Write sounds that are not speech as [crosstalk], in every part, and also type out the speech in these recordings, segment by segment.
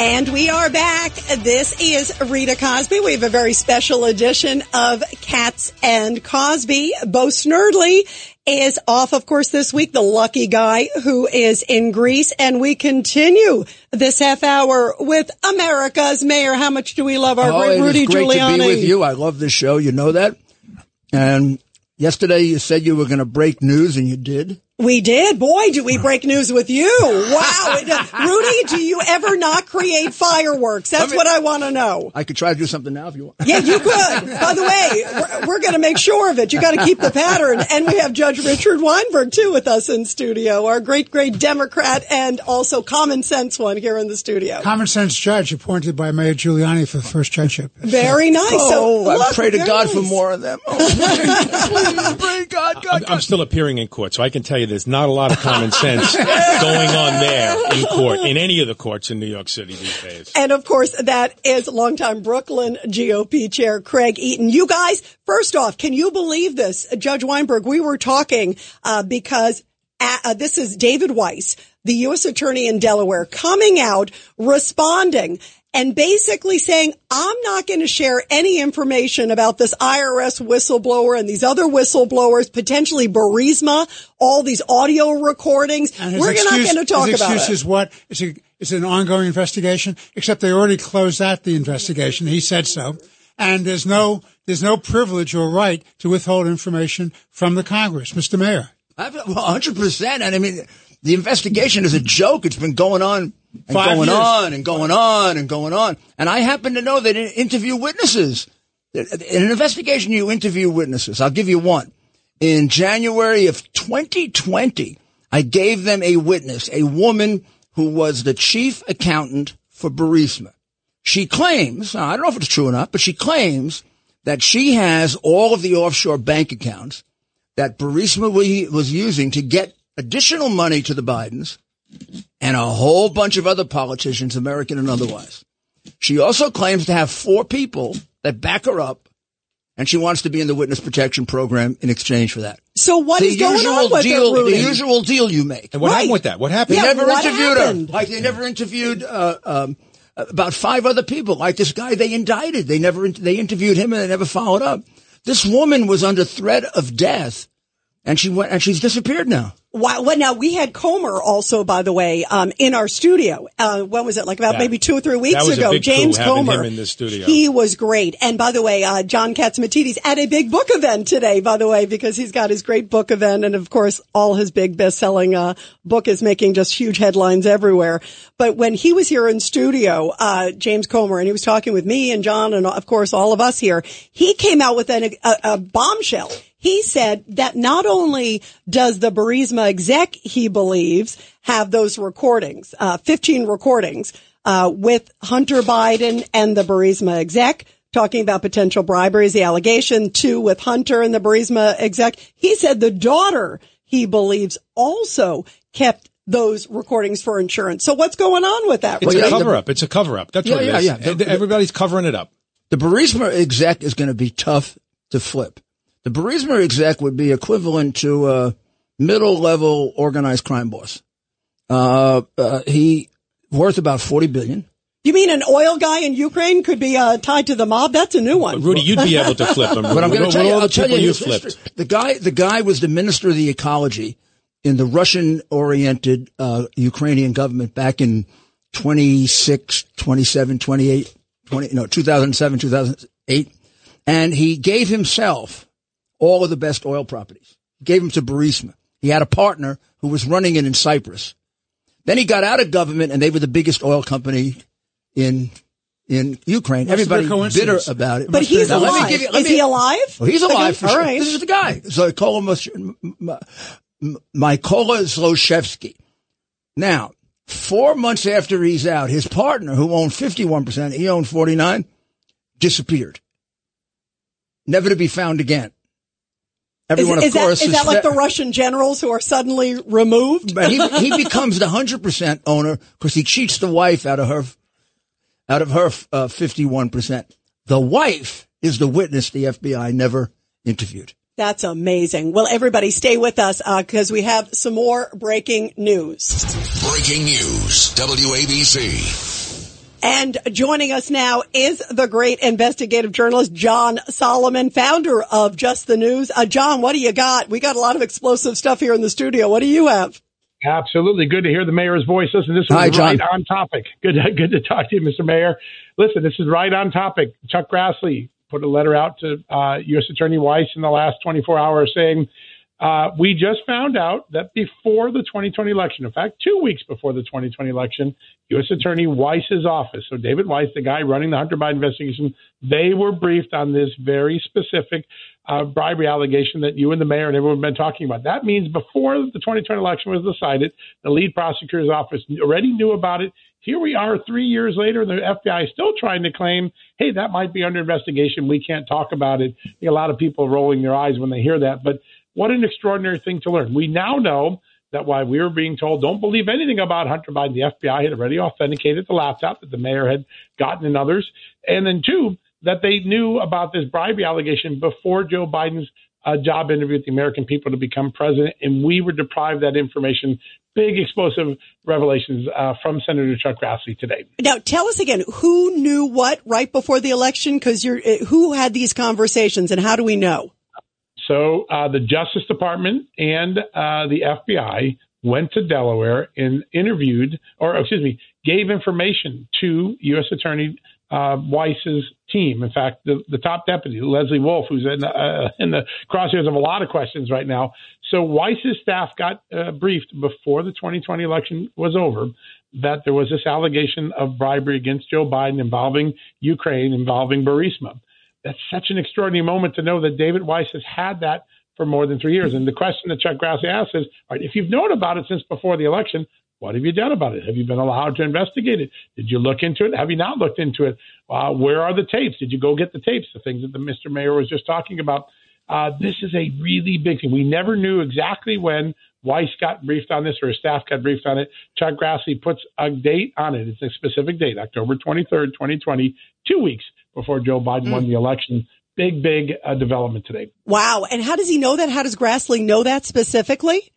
And we are back. This is Rita Cosby. We have a very special edition of Cats and Cosby. Bo Snerdley is off, of course, this week, the lucky guy who is in Greece. And we continue this half hour with America's mayor. How much do we love our oh, great Rudy great Giuliani? to be with you. I love this show. You know that. And yesterday you said you were going to break news and you did. We did. Boy, do we break news with you. Wow. [laughs] Rudy, do you ever not create fireworks? That's I mean, what I want to know. I could try to do something now if you want. Yeah, you could. By the way, we're, we're going to make sure of it. You got to keep the pattern. And we have Judge Richard Weinberg too with us in studio, our great, great Democrat and also common sense one here in the studio. Common sense judge appointed by Mayor Giuliani for the first judgeship. Very nice. Oh, so, I pray to God nice. for more of them. Oh, [laughs] please, pray God, God, I'm, I'm still appearing in court, so I can tell you there's not a lot of common [laughs] sense going on there in court, in any of the courts in New York City these days. And of course, that is longtime Brooklyn GOP chair Craig Eaton. You guys, first off, can you believe this? Judge Weinberg, we were talking uh, because at, uh, this is David Weiss, the U.S. attorney in Delaware, coming out responding and basically saying, I'm not going to share any information about this IRS whistleblower and these other whistleblowers, potentially Burisma, all these audio recordings. We're excuse, not going to talk his about excuse it. is what? It's, a, it's an ongoing investigation, except they already closed out the investigation. He said so. And there's no, there's no privilege or right to withhold information from the Congress, Mr. Mayor. Well, 100%. And I mean, the investigation is a joke. It's been going on and Five going years. on and going on and going on. And I happen to know that in interview witnesses. In an investigation, you interview witnesses. I'll give you one. In January of 2020, I gave them a witness, a woman who was the chief accountant for Burisma. She claims, I don't know if it's true or not, but she claims that she has all of the offshore bank accounts that Burisma was using to get additional money to the Bidens and a whole bunch of other politicians, American and otherwise. She also claims to have four people that back her up, and she wants to be in the witness protection program in exchange for that. So what the is going on with deal, The usual deal you make. And what right. happened with that? What happened? They yeah, never interviewed happened? her. Like they never interviewed uh, um, about five other people. Like this guy they indicted. They never they interviewed him and they never followed up. This woman was under threat of death, and she went and she's disappeared now. Wow. Well, now we had Comer also, by the way, um, in our studio. Uh, when was it? Like about maybe two or three weeks ago. James Comer. in the studio. He was great. And by the way, uh, John Catsimatidis at a big book event today, by the way, because he's got his great book event. And of course, all his big best selling, uh, book is making just huge headlines everywhere. But when he was here in studio, uh, James Comer, and he was talking with me and John and of course all of us here, he came out with an, a, a bombshell he said that not only does the Burisma exec, he believes, have those recordings, uh, 15 recordings, uh, with Hunter Biden and the Burisma exec talking about potential bribery is the allegation, two with Hunter and the Burisma exec. He said the daughter, he believes, also kept those recordings for insurance. So what's going on with that? It's a cover up. It's a cover up. That's yeah, what it yeah, is. Yeah. Everybody's covering it up. The Burisma exec is going to be tough to flip. The Burisma exec would be equivalent to a middle level organized crime boss. Uh, uh, he worth about 40 billion. You mean an oil guy in Ukraine could be uh, tied to the mob? That's a new one. Rudy, you'd be able to flip him. [laughs] but I'm going to tell you, I'll tell you, you flipped. The guy, the guy was the minister of the ecology in the Russian-oriented uh, Ukrainian government back in 26, 27, 28, 20, no, 2007, 2008. And he gave himself all of the best oil properties. He gave them to Burisma. He had a partner who was running it in Cyprus. Then he got out of government and they were the biggest oil company in in Ukraine. Must Everybody a bitter about it. But he's Now, let me alive. give you- let Is me- he alive? Oh, he's alive for All sure. right. This is the guy. So Mykola Zlochevsky. Now, four months after he's out, his partner, who owned 51%, he owned 49, disappeared. Never to be found again. Is, Everyone, is of course, that, is that like the Russian generals who are suddenly removed? but he, [laughs] he becomes the 100% owner because he cheats the wife out of her, out of her uh, 51%. The wife is the witness the FBI never interviewed. That's amazing. Well, everybody stay with us because we have some more breaking news. Breaking news. WABC. And joining us now is the great investigative journalist, John Solomon, founder of Just the News. Uh, John, what do you got? We got a lot of explosive stuff here in the studio. What do you have? Absolutely. Good to hear the mayor's voice. Listen, this is Hi, John. right on topic. Good, good to talk to you, Mr. Mayor. Listen, this is right on topic. Chuck Grassley put a letter out to uh, U.S. Attorney Weiss in the last 24 hours saying, uh, we just found out that before the 2020 election, in fact, two weeks before the 2020 election, U.S. Attorney Weiss's office, so David Weiss, the guy running the Hunter Biden investigation, they were briefed on this very specific uh, bribery allegation that you and the mayor and everyone have been talking about. That means before the 2020 election was decided, the lead prosecutor's office already knew about it. Here we are three years later, and the FBI is still trying to claim, hey, that might be under investigation. We can't talk about it. A lot of people rolling their eyes when they hear that. But what an extraordinary thing to learn. We now know that while we were being told, don't believe anything about Hunter Biden, the FBI had already authenticated the laptop that the mayor had gotten and others. And then, two, that they knew about this bribery allegation before Joe Biden's uh, job interview with the American people to become president. And we were deprived that information. Big explosive revelations uh, from Senator Chuck Grassley today. Now, tell us again, who knew what right before the election? Because you're, uh, who had these conversations and how do we know? So uh, the Justice Department and uh, the FBI went to Delaware and interviewed, or excuse me, gave information to U.S. Attorney uh, Weiss's team. In fact, the, the top deputy, Leslie Wolf, who's in, uh, in the crosshairs of a lot of questions right now. So Weiss's staff got uh, briefed before the 2020 election was over that there was this allegation of bribery against Joe Biden involving Ukraine, involving Burisma that's such an extraordinary moment to know that David Weiss has had that for more than three years. And the question that Chuck Grassley asks is, all right, if you've known about it since before the election, what have you done about it? Have you been allowed to investigate it? Did you look into it? Have you not looked into it? Uh, where are the tapes? Did you go get the tapes? The things that the Mr. Mayor was just talking about. Uh, this is a really big thing. We never knew exactly when Weiss got briefed on this or his staff got briefed on it. Chuck Grassley puts a date on it. It's a specific date, October 23rd, 2020, two weeks before Joe Biden won the election. Big, big uh, development today. Wow. And how does he know that? How does Grassley know that specifically?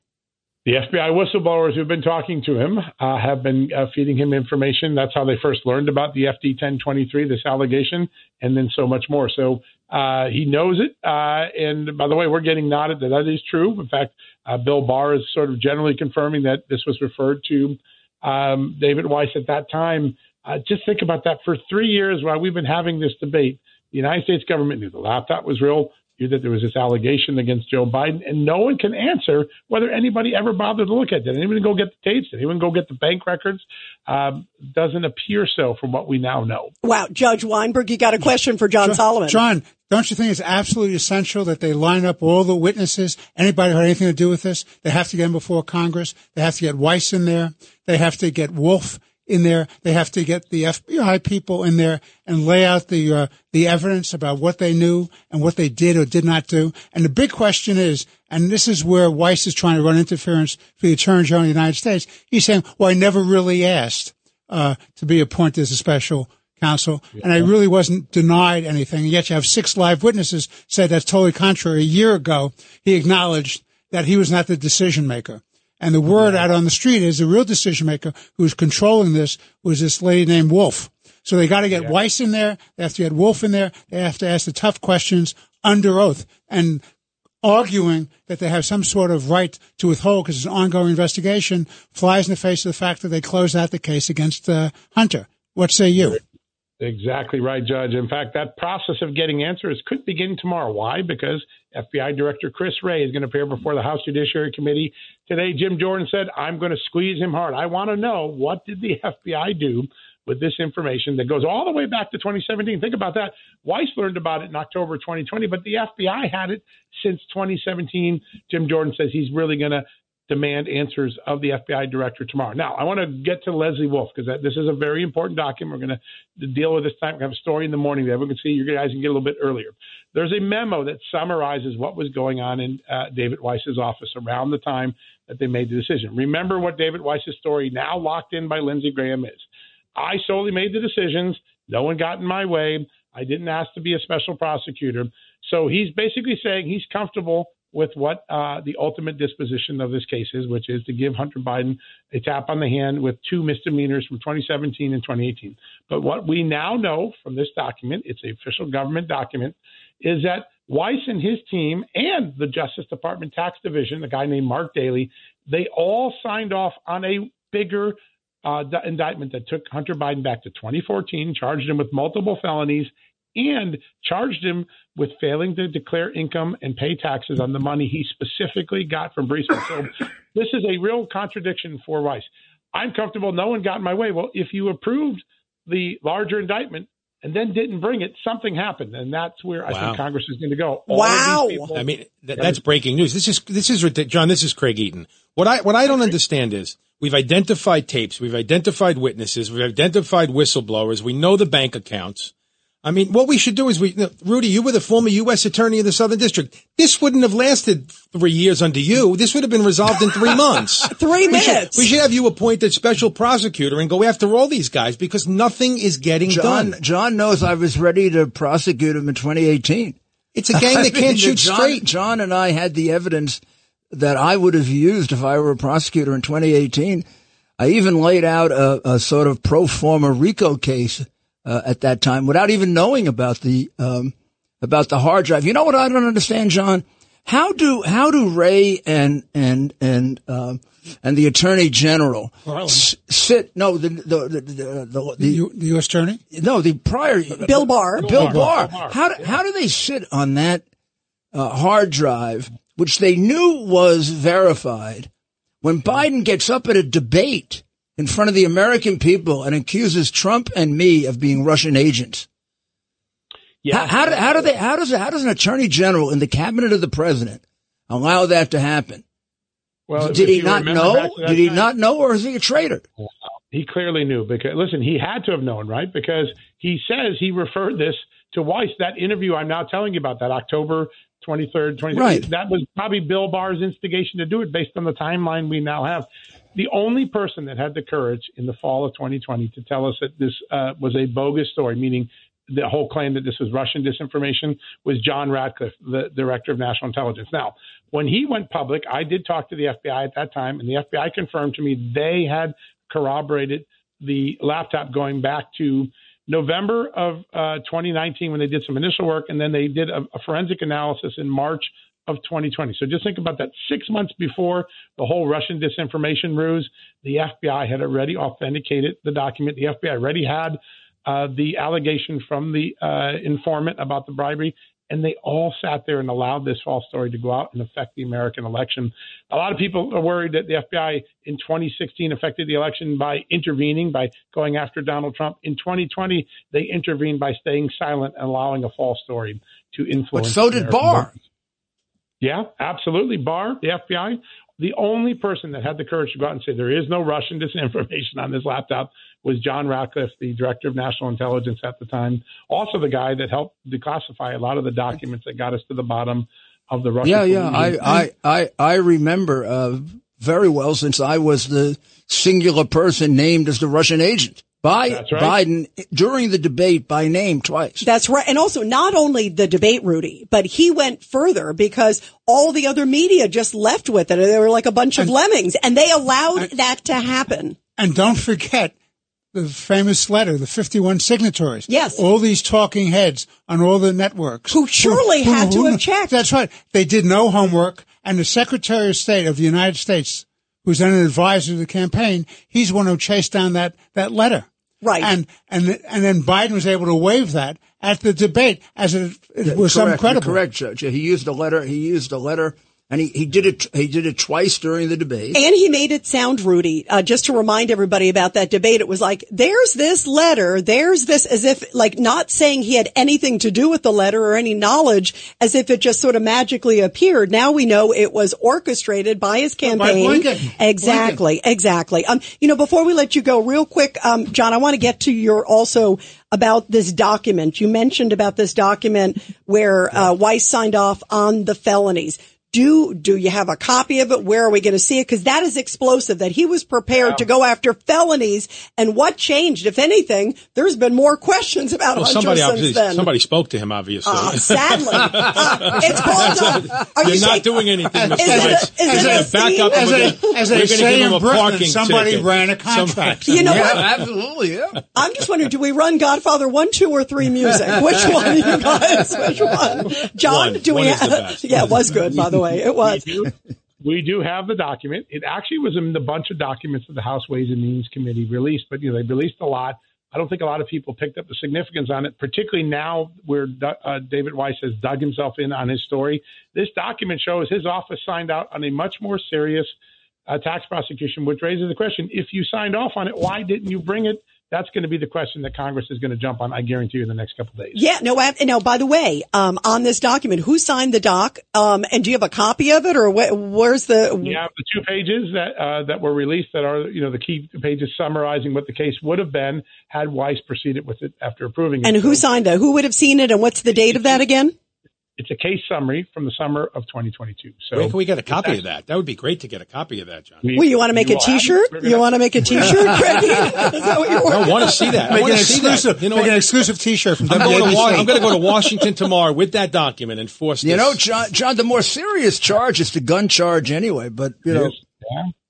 The FBI whistleblowers who've been talking to him uh, have been uh, feeding him information. That's how they first learned about the FD 1023, this allegation, and then so much more. So uh, he knows it. Uh, and by the way, we're getting nodded that that is true. In fact, uh, Bill Barr is sort of generally confirming that this was referred to um, David Weiss at that time. Uh, just think about that. For three years, while we've been having this debate, the United States government knew the laptop was real, knew that there was this allegation against Joe Biden, and no one can answer whether anybody ever bothered to look at it. Did anyone go get the tapes? Did anyone go get the bank records? Um, doesn't appear so from what we now know. Wow. Judge Weinberg, you got a question for John, Solomon. John, don't you think it's absolutely essential that they line up all the witnesses, anybody who had anything to do with this? They have to get them before Congress. They have to get Weiss in there. They have to get Wolf in there. They have to get the FBI people in there and lay out the uh, the evidence about what they knew and what they did or did not do. And the big question is, and this is where Weiss is trying to run interference for the Attorney General of the United States. He's saying, "Well, I never really asked uh, to be appointed as a special." counsel, and I really wasn't denied anything. And yet you have six live witnesses say that's totally contrary. A year ago, he acknowledged that he was not the decision maker. And the word out on the street is the real decision maker who's controlling this was this lady named Wolf. So they got to get Weiss in there. They have to get Wolf in there. They have to ask the tough questions under oath and arguing that they have some sort of right to withhold because it's an ongoing investigation flies in the face of the fact that they closed out the case against uh, Hunter. What say you? Exactly right, Judge. In fact, that process of getting answers could begin tomorrow. Why? Because FBI Director Chris Wray is going to appear before the House Judiciary Committee today. Jim Jordan said, "I'm going to squeeze him hard. I want to know what did the FBI do." With this information that goes all the way back to 2017. Think about that. Weiss learned about it in October 2020, but the FBI had it since 2017. Jim Jordan says he's really going to demand answers of the FBI director tomorrow. Now, I want to get to Leslie Wolf because this is a very important document. We're going to deal with this time. We have a story in the morning that everyone can see. You guys can get a little bit earlier. There's a memo that summarizes what was going on in uh, David Weiss's office around the time that they made the decision. Remember what David Weiss's story, now locked in by Lindsey Graham, is. I solely made the decisions. No one got in my way. I didn't ask to be a special prosecutor. So he's basically saying he's comfortable with what uh, the ultimate disposition of this case is, which is to give Hunter Biden a tap on the hand with two misdemeanors from 2017 and 2018. But what we now know from this document, it's an official government document, is that Weiss and his team and the Justice Department Tax Division, a guy named Mark Daly, they all signed off on a bigger uh, indictment that took Hunter Biden back to 2014, charged him with multiple felonies, and charged him with failing to declare income and pay taxes on the money he specifically got from Burisma. So [laughs] this is a real contradiction for Weiss. I'm comfortable. No one got in my way. Well, if you approved the larger indictment and then didn't bring it, something happened, and that's where I think Congress is going to go. All wow! People, I mean, th- that's breaking news. This is this is John. This is Craig Eaton. What I what I don't understand is we've identified tapes, we've identified witnesses, we've identified whistleblowers, we know the bank accounts. I mean, what we should do is we, Rudy, you were the former U.S. attorney of the Southern District. This wouldn't have lasted three years under you. This would have been resolved in three months. [laughs] three we minutes. Should, we should have you appointed special prosecutor and go after all these guys because nothing is getting John, done. John knows I was ready to prosecute him in 2018. It's a game [laughs] that can't shoot John, straight. John and I had the evidence that I would have used if I were a prosecutor in 2018. I even laid out a, a sort of pro forma RICO case uh, at that time without even knowing about the um, about the hard drive. You know what I don't understand, John? How do how do Wray and and and uh, and the Attorney General s- sit? No, the the the the, the, the, U, the U.S. Attorney. No, the prior Bill Barr. Bill, Bill Barr. Barr. How do, how do they sit on that uh, hard drive, which they knew was verified, when Biden gets up at a debate? In front of the American people and accuses Trump and me of being Russian agents. Yeah. How, how, do, how do they, how does, how does an attorney general in the cabinet of the president allow that to happen? Well, did he not know? Did he time, not know, or is he a traitor? He clearly knew because listen, he had to have known, right? Because he says he referred this to Weiss. That interview I'm now telling you about, that October 23rd, 23rd, right. that was probably Bill Barr's instigation to do it based on the timeline we now have the only person that had the courage in the fall of 2020 to tell us that this uh, was a bogus story, meaning the whole claim that this was Russian disinformation, was John Ratcliffe, the director of national intelligence. Now, when he went public, I did talk to the FBI at that time, and the FBI confirmed to me they had corroborated the laptop going back to November of uh, 2019 when they did some initial work, and then they did a, a forensic analysis in March of 2020. So just think about that. Six months before the whole Russian disinformation ruse, the FBI had already authenticated the document. The FBI already had uh, the allegation from the uh, informant about the bribery, and they all sat there and allowed this false story to go out and affect the American election. A lot of people are worried that the FBI in 2016 affected the election by intervening, by going after Donald Trump. In 2020, they intervened by staying silent and allowing a false story to influence. But so did Barr. Yeah, absolutely. Barr, the FBI, the only person that had the courage to go out and say there is no Russian [laughs] disinformation on this laptop was John Ratcliffe, the director of national intelligence at the time. Also, the guy that helped declassify a lot of the documents that got us to the bottom of the Russian. Yeah, yeah, I, I, I, I remember uh, very well since I was the singular person named as the Russian agent by right. Biden during the debate by name twice. That's right. And also not only the debate, Rudy, but he went further because all the other media just left with it. They were like a bunch of lemmings and they allowed and, that to happen. And don't forget the famous letter, the 51 signatories. Yes. All these talking heads on all the networks. Who surely who, had who, to have checked. That's right. They did no homework and the Secretary of State of the United States who's then an advisor to the campaign, he's one who chased down that, that letter. Right. And, and, and then Biden was able to waive that at the debate as it, it was correct, credible. Correct, Judge. He used a letter. He used a letter and he, he did it. He did it twice during the debate. And he made it sound, Rudy, uh, just to remind everybody about that debate. It was like, there's this letter, there's this, as if like not saying he had anything to do with the letter or any knowledge, as if it just sort of magically appeared. Now we know it was orchestrated by his campaign. Exactly, exactly. Um, you know, before we let you go, real quick, um, John, I want to get to your also about this document. You mentioned about this document where uh, Weiss signed off on the felonies do do you have a copy of it? Where are we going to see it? Because that is explosive. That he was prepared yeah. to go after felonies, and what changed, if anything? There's been more questions about well, Hunter somebody since then. Somebody spoke to him, obviously. Uh, sadly, uh, [laughs] it's called. Uh, are You're you not saying, doing anything, Mr. Is Weiss. It, is it a back up. As, a, as they say in Brooklyn, somebody ticket. ran a contract. You know yeah, what? Absolutely, yeah. I'm just wondering, do we run Godfather one, two, or three music? Which one, you guys? Which one? John, One. do One we? have, yeah, it was good, by the way. It was. we do have the document. It actually was in the bunch of documents that the House Ways and Means Committee released, but you know they released a lot. I don't think a lot of people picked up the significance on it, particularly now where uh, David Weiss has dug himself in on his story. This document shows his office signed out on a much more serious uh, tax prosecution, which raises the question: if you signed off on it, why didn't you bring it that's going to be the question that Congress is going to jump on. I guarantee you in the next couple of days. Yeah. No. Now, by the way, um, on this document, who signed the doc? Um, and do you have a copy of it, or wh- where's the? Have the two pages that uh, that were released that are you know the key pages summarizing what the case would have been had Weiss proceeded with it after approving it. And who signed that? Who would have seen it? And what's the date of that again? It's a case summary from the summer of 2022. So Where can we get a copy of that? That would be great to get a copy of that, John. We, well, you want to make a [laughs] T-shirt? You want to make a T-shirt, Craigie? [laughs] Is that what you're I want to see that. Make want an exclusive, that. You know make what? an exclusive T-shirt from I'm going, to Wa- I'm going to go to Washington tomorrow with that document and force You this. know, John, John, the more serious charge is the gun charge anyway, but you know,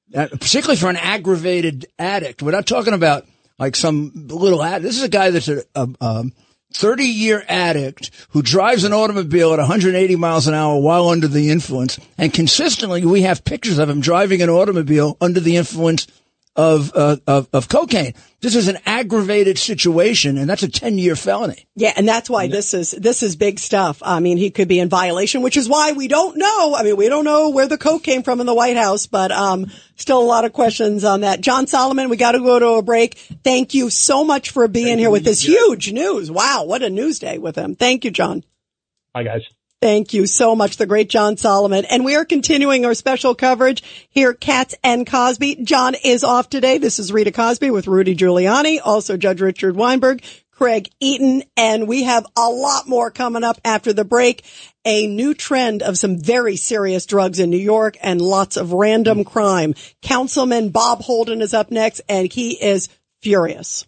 Yeah. uh, particularly for an aggravated addict. We're not talking about like some little addict. This is a guy that's a, a um, 30 year addict who drives an automobile at 180 miles an hour while under the influence. And consistently, we have pictures of him driving an automobile under the influence of, uh, of, of cocaine. This is an aggravated situation, and that's a 10 year felony. Yeah, and that's why this is this is big stuff. I mean, he could be in violation, which is why we don't know. I mean, we don't know where the coke came from in the White House, but um, still a lot of questions on that. John Solomon, we got to go to a break. Thank you so much for being here with this huge news. Wow, what a news day with him. Thank you, John. Hi guys. Thank you so much, the great John Solomon. And we are continuing our special coverage here at Cats and Cosby. John is off today. This is Rita Cosby with Rudy Giuliani, also Judge Richard Weinberg, Craig Eaton, and we have a lot more coming up after the break. A new trend of some very serious drugs in New York and lots of random crime. Councilman Bob Holden is up next and he is furious.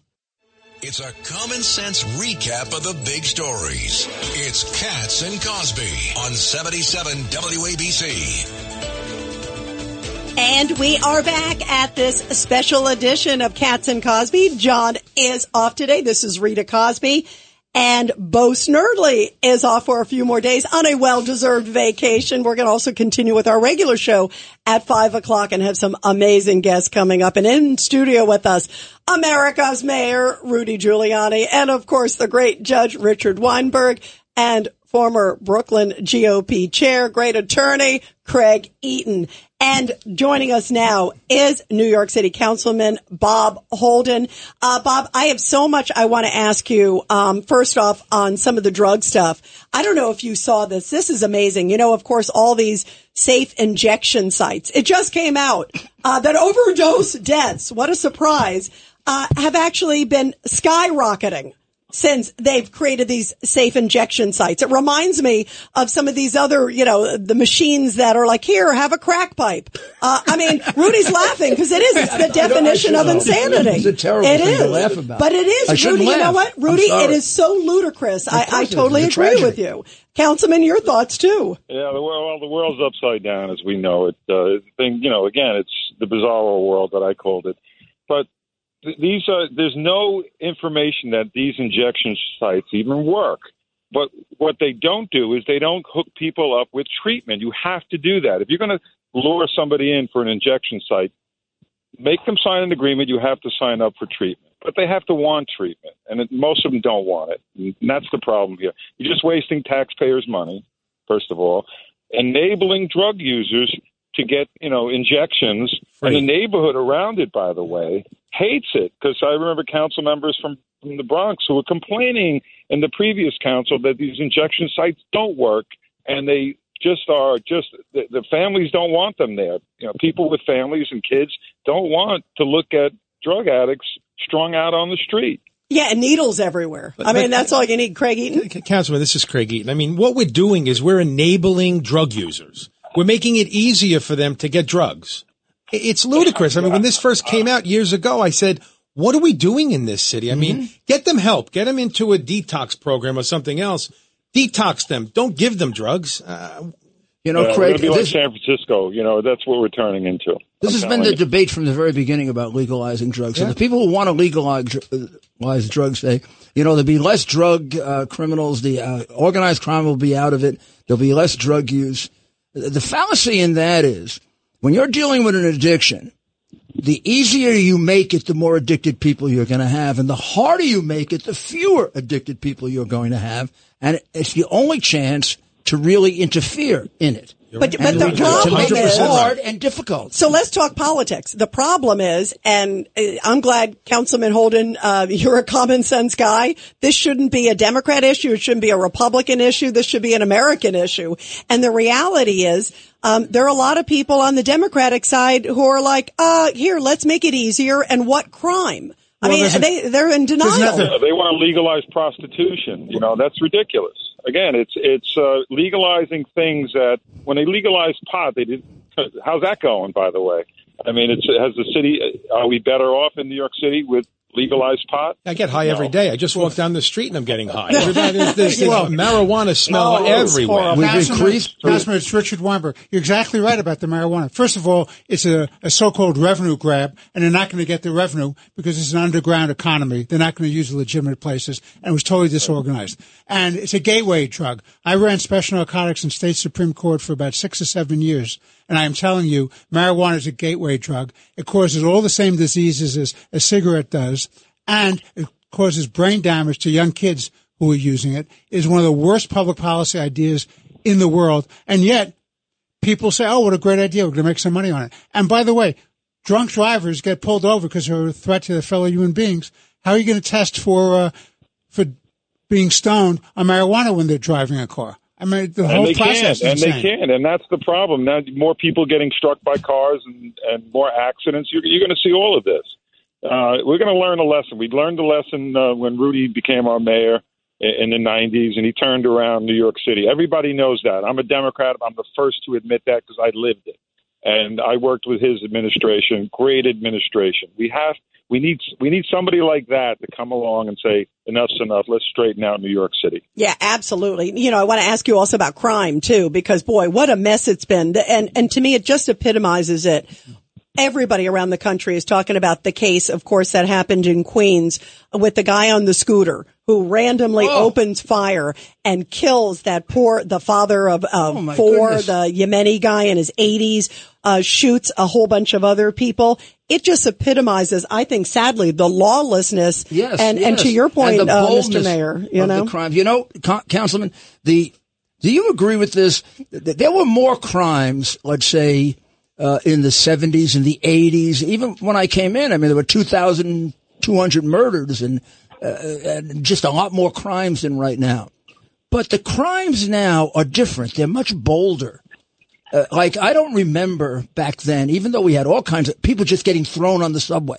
It's a common sense recap of the big stories. It's Cats and Cosby on 77 WABC. And we are back at this special edition of Cats and Cosby. John is off today. This is Rita Cosby. And Bo Snerdley is off for a few more days on a well-deserved vacation. We're going to also continue with our regular show at five o'clock and have some amazing guests coming up. And in studio with us, America's Mayor Rudy Giuliani, and of course the great Judge Richard Weinberg, and former Brooklyn GOP chair, great attorney Craig Eaton. And joining us now is New York City Councilman Bob Holden. Uh, Bob, I have so much I want to ask you. Um, first off, on some of the drug stuff. I don't know if you saw this. This is amazing. You know, of course, all these safe injection sites. It just came out uh, that overdose deaths. What a surprise! Uh, have actually been skyrocketing since they've created these safe injection sites. It reminds me of some of these other, you know, the machines that are like, here, have a crack pipe. Uh, I mean, Rudy's laughing because it is. It's the [laughs] definition of insanity. It's a terrible It thing is. to laugh about. But it is. I is, shouldn't Rudy. You know what, Rudy? It is so ludicrous. I, I course it is. totally agree tragedy. with you. Councilman, your thoughts too. Yeah, the well, the world's upside down as we know it. Uh, thing, you know, again, it's the bizarro world that I called it. But th- these are there's no information that these injection sites even work. But what they don't do is they don't hook people up with treatment. You have to do that. If you're going to lure somebody in for an injection site, make them sign an agreement. You have to sign up for treatment. but they have to want treatment, and it, most of them don't want it. And that's the problem here. You're just wasting taxpayers' money, first of all, enabling drug users to get you know injections, and the neighborhood around it, by the way, hates it because I remember council members from from the Bronx who were complaining in the previous council that these injection sites don't work, and they just are just the, the families don't want them there. You know, people with families and kids don't want to look at drug addicts strung out on the street. Yeah, and needles everywhere. I mean, that's all you need, Craig Eaton. Councilman, this is Craig Eaton. I mean, what we're doing is we're enabling drug users. We're making it easier for them to get drugs. It's ludicrous. I mean, when this first came out years ago, I said, what are we doing in this city? I mean, get them help, get them into a detox program or something else. Detox them. Don't give them drugs. Uh, You know, Yeah, Craig, gonna like San Francisco. You know, that's what we're turning into. this I'm has been the you. debate from the very beginning about legalizing drugs. And the people who want to legalize, legalize drugs say, you know, there'll be less drug uh, criminals. The uh, organized crime will be out of it. There'll be less drug use. The fallacy in that is when you're dealing with an addiction, the easier you make it, the more addicted people you're going to have. And the harder you make it, the fewer addicted people you're going to have. And it's the only chance to really interfere in it. But, but the problem is hard and difficult. So let's talk politics. The problem is, and uh, I'm glad Councilman Holden, uh, [laughs] you're a common sense guy. This shouldn't be a Democrat issue. It shouldn't be a Republican issue. This should be an American issue. And the reality is, um, there are a lot of people on the Democratic side who are like, uh, here, let's make it easier. And what crime? I Well, mean, there's a- they, they're in denial. they want to legalize prostitution. You know, that's ridiculous. Again, it's it's uh, legalizing things that when they legalized pot, they did. How's that going, by the way? I mean, it's has the city. Are we better off in New York City with legalized pot? I get high every day. I just walk down the street and I'm getting high. There's, there's, there's marijuana smell it's everywhere. horrible. We've Councilman- increased- Councilman, it's Richard Weinberg. You're exactly right about the marijuana. First of all, it's a, a so-called revenue grab, and they're not going to get the revenue because it's an underground economy. They're not going to use the legitimate places, and it was totally disorganized. And it's a gateway drug. I ran special narcotics in state supreme court for about six or seven years, and I am telling you, marijuana is a gateway drug. It causes all the same diseases as a cigarette does, and it causes brain damage to young kids who are using it. It is one of the worst public policy ideas in the world, and yet people say, "Oh, what a great idea! We're going to make some money on it." And by the way, drunk drivers get pulled over because they're a threat to their fellow human beings. How are you going to test for uh, for being stoned on marijuana when they're driving a car? I mean, the whole and they process can't, is and insane. they can, and that's the problem. Now, more people getting struck by cars and, and more accidents. You're, you're going to see all of this. Uh, we're going to learn a lesson. We learned a lesson uh, when Rudy became our mayor i- in the 90s, and he turned around New York City. Everybody knows that. I'm a Democrat. I'm the first to admit that because I lived it, and I worked with his administration. Great administration. We have. We need we need somebody like that to come along and say enough's enough. Let's straighten out New York City. Yeah, absolutely. You know, I want to ask you also about crime too, because boy, what a mess it's been. And, and to me, it just epitomizes it. Everybody around the country is talking about the case, of course, that happened in Queens with the guy on the scooter who randomly Oh. opens fire and kills that poor, the father of, of Oh, my four, goodness. the Yemeni guy in his eighties, uh, shoots a whole bunch of other people. It just epitomizes, I think, sadly, the lawlessness. Yes, And, and to your point, uh, Mr. Mayor, you of know? the crime. You know, Co- Councilman, the do you agree with this? There were more crimes, let's say, uh, in the seventies and the eighties. Even when I came in, I mean, there were two thousand two hundred murders and, uh, and just a lot more crimes than right now. But the crimes now are different. They're much bolder. Uh, like I don't remember back then, even though we had all kinds of people just getting thrown on the subway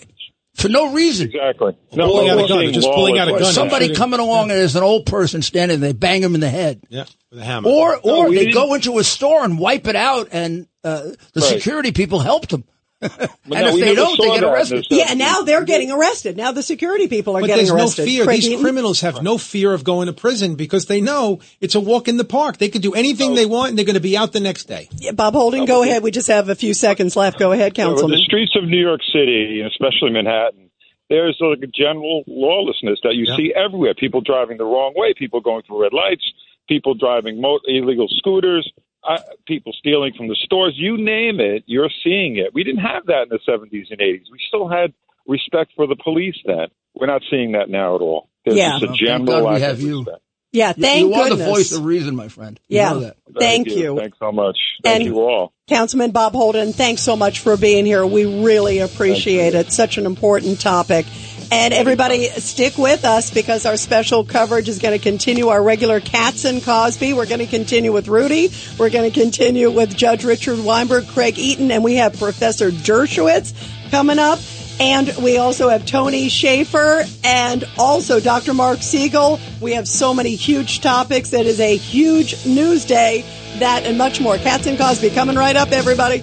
for no reason. Exactly. No, Pulling out a gun. Just pulling out a gun. Somebody coming along and there's an old person standing there, they bang him in the head. Yeah, with a hammer. Or, or we they didn't- go into a store and wipe it out and, uh, the Right. security people helped them. But and no, if they don't, they get arrested. the Yeah, now they're getting arrested. Now the security people are But getting there's no fear. Craig These Eaton? criminals have no fear of going to prison because they know it's a walk in the park. They could do anything they want and they're going to be out the next day. Yeah, Bob Holden, go ahead. We just have a few seconds left. Go ahead, Well, Councilman. the streets of New York City, especially Manhattan, there's like a general lawlessness that you see everywhere. People driving the wrong way, people going through red lights, people driving mo- illegal scooters, uh, people stealing from the stores. You name it, you're seeing it. We didn't have that in the 70s and 80s. We still had respect for the police. Then we're not seeing that now at all. There's Yeah. just a Well, thank general God we lack have of you. respect. Yeah, thank you You are the voice of reason, my friend. You Yeah. know that. Thank you. Thanks so much. Thank And- you all. Councilman Bob Holden, thanks so much for being here. We really appreciate it. Such an important topic. And everybody stick with us because our special coverage is going to continue our regular Cats and Cosby. We're going to continue with Rudy. We're going to continue with Judge Richard Weinberg, Craig Eaton, and we have Professor Dershowitz coming up. And we also have Tony Shaffer and also Dr. Mark Siegel. We have so many huge topics. It is a huge news day. That and much more. Cats and Cosby coming right up, everybody.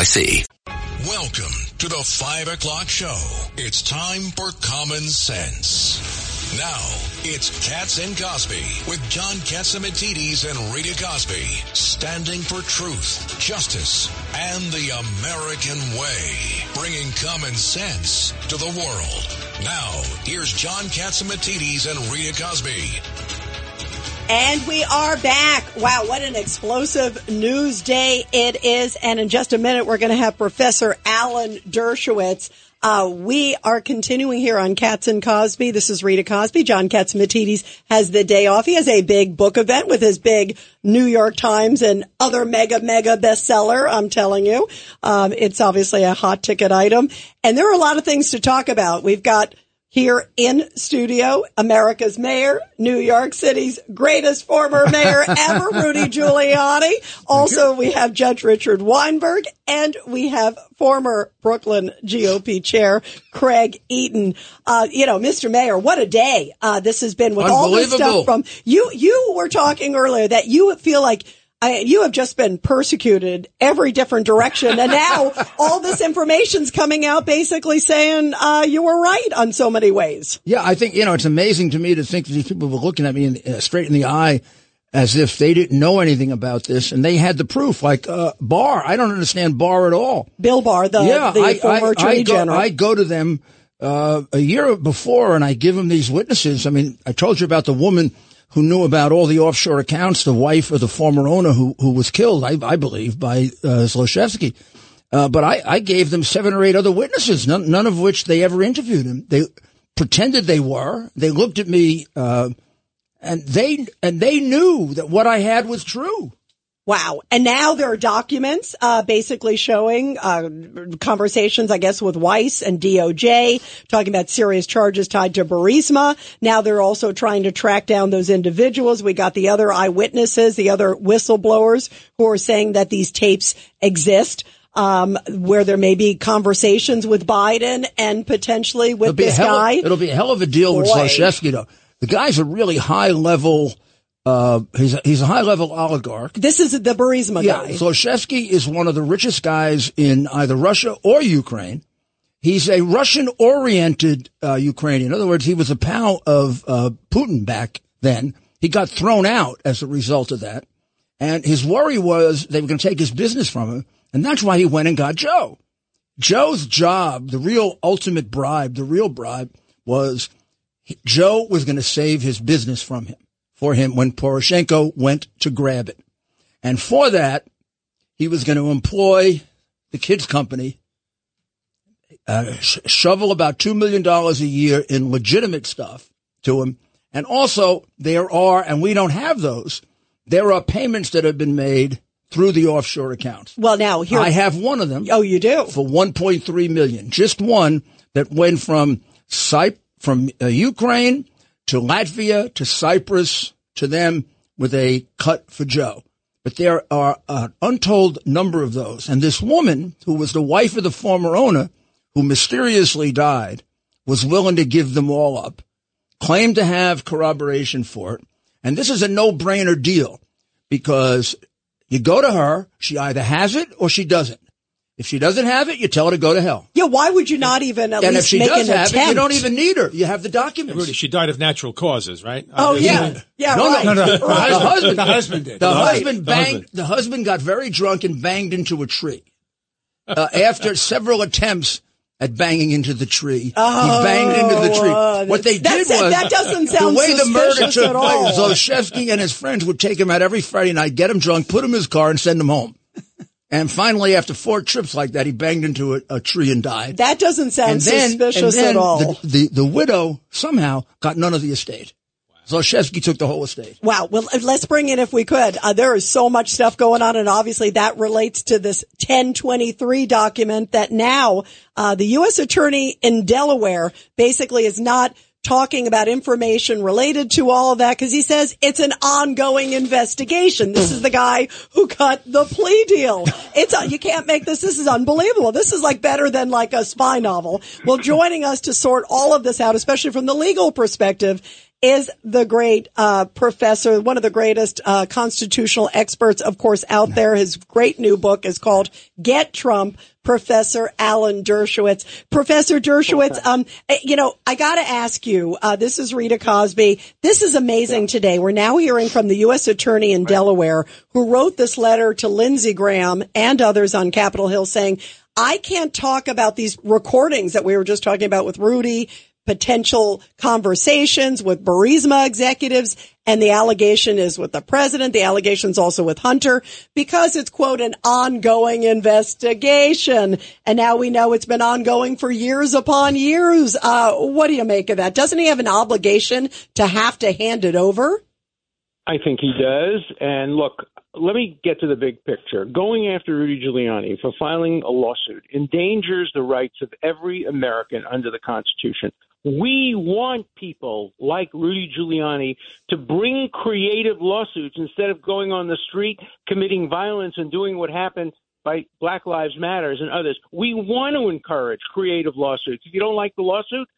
NYC. Welcome to the 5 o'clock show. It's time for Common Sense. Now, it's Cats and Cosby with John Catsimatidis and Rita Cosby, standing for truth, justice, and the American way, bringing common sense to the world. Now, here's John Catsimatidis and Rita Cosby. And we are back. Wow, what an explosive news day it is. And in just a minute, we're going to have Professor Alan Dershowitz. Uh, we are continuing here on Cats and Cosby. This is Rita Cosby. John Catsimatidis has the day off. He has a big book event with his big New York Times and other mega, mega bestseller. I'm telling you. Um, it's obviously a hot ticket item. And there are a lot of things to talk about. We've got here in studio, America's mayor, New York City's greatest former mayor [laughs] ever, Rudy Giuliani. Also, we have Judge Richard Weinberg and we have former Brooklyn GOP chair, Craig Eaton. Uh, you know, Mr. Mayor, what a day. Uh, this has been with all this stuff from you. You were talking earlier that you feel like I, you have just been persecuted every different direction, and now [laughs] all this information's coming out, basically saying uh, you were right on so many ways. Yeah, I think, you know, it's amazing to me to think that these people were looking at me in, uh, straight in the eye as if they didn't know anything about this and they had the proof. Like, uh, Barr, I don't understand Barr at all. Bill Barr, the, yeah, the I, former I, attorney I go, general. I go to them, uh, a year before and I give them these witnesses. I mean, I told you about the woman who knew about all the offshore accounts, the wife of the former owner who, who was killed, I, I believe, by, uh, Zlochevsky. Uh, but I, I gave them seven or eight other witnesses, none, none of which they ever interviewed him. They pretended they were. They looked at me, uh, and they, and they knew that what I had was true. Wow. And now there are documents, uh, basically showing, uh, conversations, I guess, with Weiss and DOJ, talking about serious charges tied to Burisma. Now they're also trying to track down those individuals. We got the other eyewitnesses, the other whistleblowers who are saying that these tapes exist. Um, where there may be conversations with Biden and potentially with this hell guy. it'll be a hell of a deal with Boy. Though. The guy's a really high level, uh, he's a, he's a high level oligarch. This is the Burisma Yeah, guy. Zlochevsky is one of the richest guys in either Russia or Ukraine. He's a Russian-oriented uh, Ukrainian. In other words, he was a pal of uh, Putin back then. He got thrown out as a result of that, and his worry was they were going to take his business from him, and that's why he went and got Joe. Joe's job, the real ultimate bribe, the real bribe, was Joe was going to save his business from him for him when Poroshenko went to grab it. And for that, he was going to employ the kids company, uh, sh- shovel about $2 million a year in legitimate stuff to him. And also there are, and we don't have those, there are payments that have been made through the offshore accounts. well, now here. I have one of them oh, you do? for 1.3 million. Just one that went from Cyp- from uh, Ukraine to Latvia to Cyprus to them with a cut for Joe. But there are an untold number of those. And this woman, who was the wife of the former owner, who mysteriously died, was willing to give them all up, claimed to have corroboration for it. And this is a no-brainer deal because you go to her, she either has it or she doesn't. If she doesn't have it, you tell her to go to hell. Yeah, why would you not even at and least if she make does an have attempt? it, you don't even need her. You have the documents. Rudy, she died of natural causes, right? Oh Obviously. yeah, yeah, No, no, right. No, no, the The husband, husband, the husband did. The Right. husband The banged. husband. The husband got very drunk and banged into a tree. Uh, after several attempts at banging into the tree, he banged into the tree. uh, what they that did was that doesn't sound the way the murder suspicious took at all. place. Zlochevsky and his friends would take him out every Friday night, get him drunk, put him in his car, and send him home. And finally, after four trips like that, he banged into a, a tree and died. That doesn't sound and then, suspicious and then at all. The, the the widow somehow got none of the estate. Zlochevsky took the whole estate. Wow. Well, let's bring in if we could. Uh, there is so much stuff going on, and obviously that relates to this 1023 document that now uh, the U.S. attorney in Delaware basically is not talking about information related to all of that because he says it's an ongoing investigation. This is the guy who cut the plea deal. It's uh, you can't make this. This is unbelievable. This is like better than like a spy novel. Well, joining us to sort all of this out, especially from the legal perspective, is the great uh, professor, one of the greatest uh, constitutional experts, of course, out there. His great new book is called "Get Trump." Professor Alan Dershowitz. Professor Dershowitz, um, eh, you know, I got to ask you. Uh, this is Rita Cosby. This is amazing today. We're now hearing from the U.S. Attorney in Delaware, who wrote this letter to Lindsey Graham and others on Capitol Hill, saying, "I can't talk about these recordings that we were just talking about with Rudy." Potential conversations with Burisma executives. And the allegation is with the president. The allegation is also with Hunter because it's quote an ongoing investigation. And now we know it's been ongoing for years upon years. Uh, what do you make of that? Doesn't he have an obligation to have to hand it over? I think he does. And look, let me get to the big picture. Going after Rudy Giuliani for filing a lawsuit endangers the rights of every American under the Constitution. We want people like Rudy Giuliani to bring creative lawsuits instead of going on the street committing violence and doing what happened by Black Lives Matters and others. We want to encourage creative lawsuits. If you don't like the lawsuit,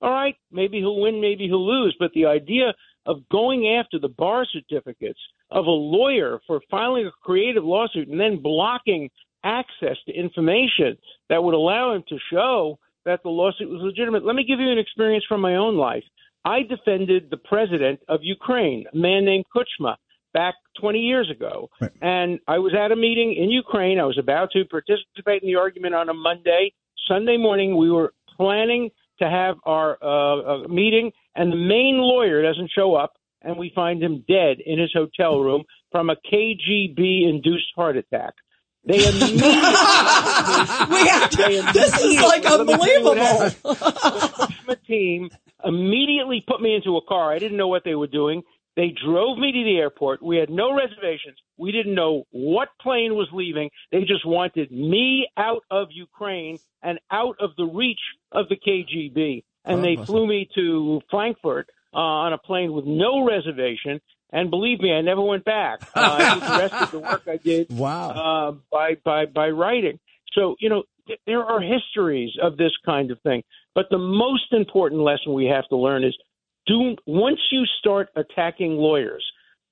all right, maybe he'll win, maybe he'll lose. But the idea of going after the bar certificates of a lawyer for filing a creative lawsuit and then blocking access to information that would allow him to show that the lawsuit was legitimate. Let me give you an experience from my own life. I defended the president of Ukraine, a man named Kuchma, back 20 years ago. Right. And I was at a meeting in Ukraine. I was about to participate in the argument on a Monday. Sunday morning, we were planning to have our uh, uh, meeting, and the main lawyer doesn't show up, and we find him dead in his hotel room from a KGB induced heart attack. They [laughs] immediately. we have to, they this is like unbelievable. [laughs] the team immediately put me into a car. I didn't know what they were doing. They drove me to the airport. We had no reservations. We didn't know what plane was leaving. They just wanted me out of Ukraine and out of the reach of the KGB. And oh, they flew me to Frankfurt uh, on a plane with no reservation. And believe me, I never went back. [laughs] Uh, I did the rest of the work I did wow. uh, by by by writing. So you know, th- there are histories of this kind of thing. But the most important lesson we have to learn is do once you start attacking lawyers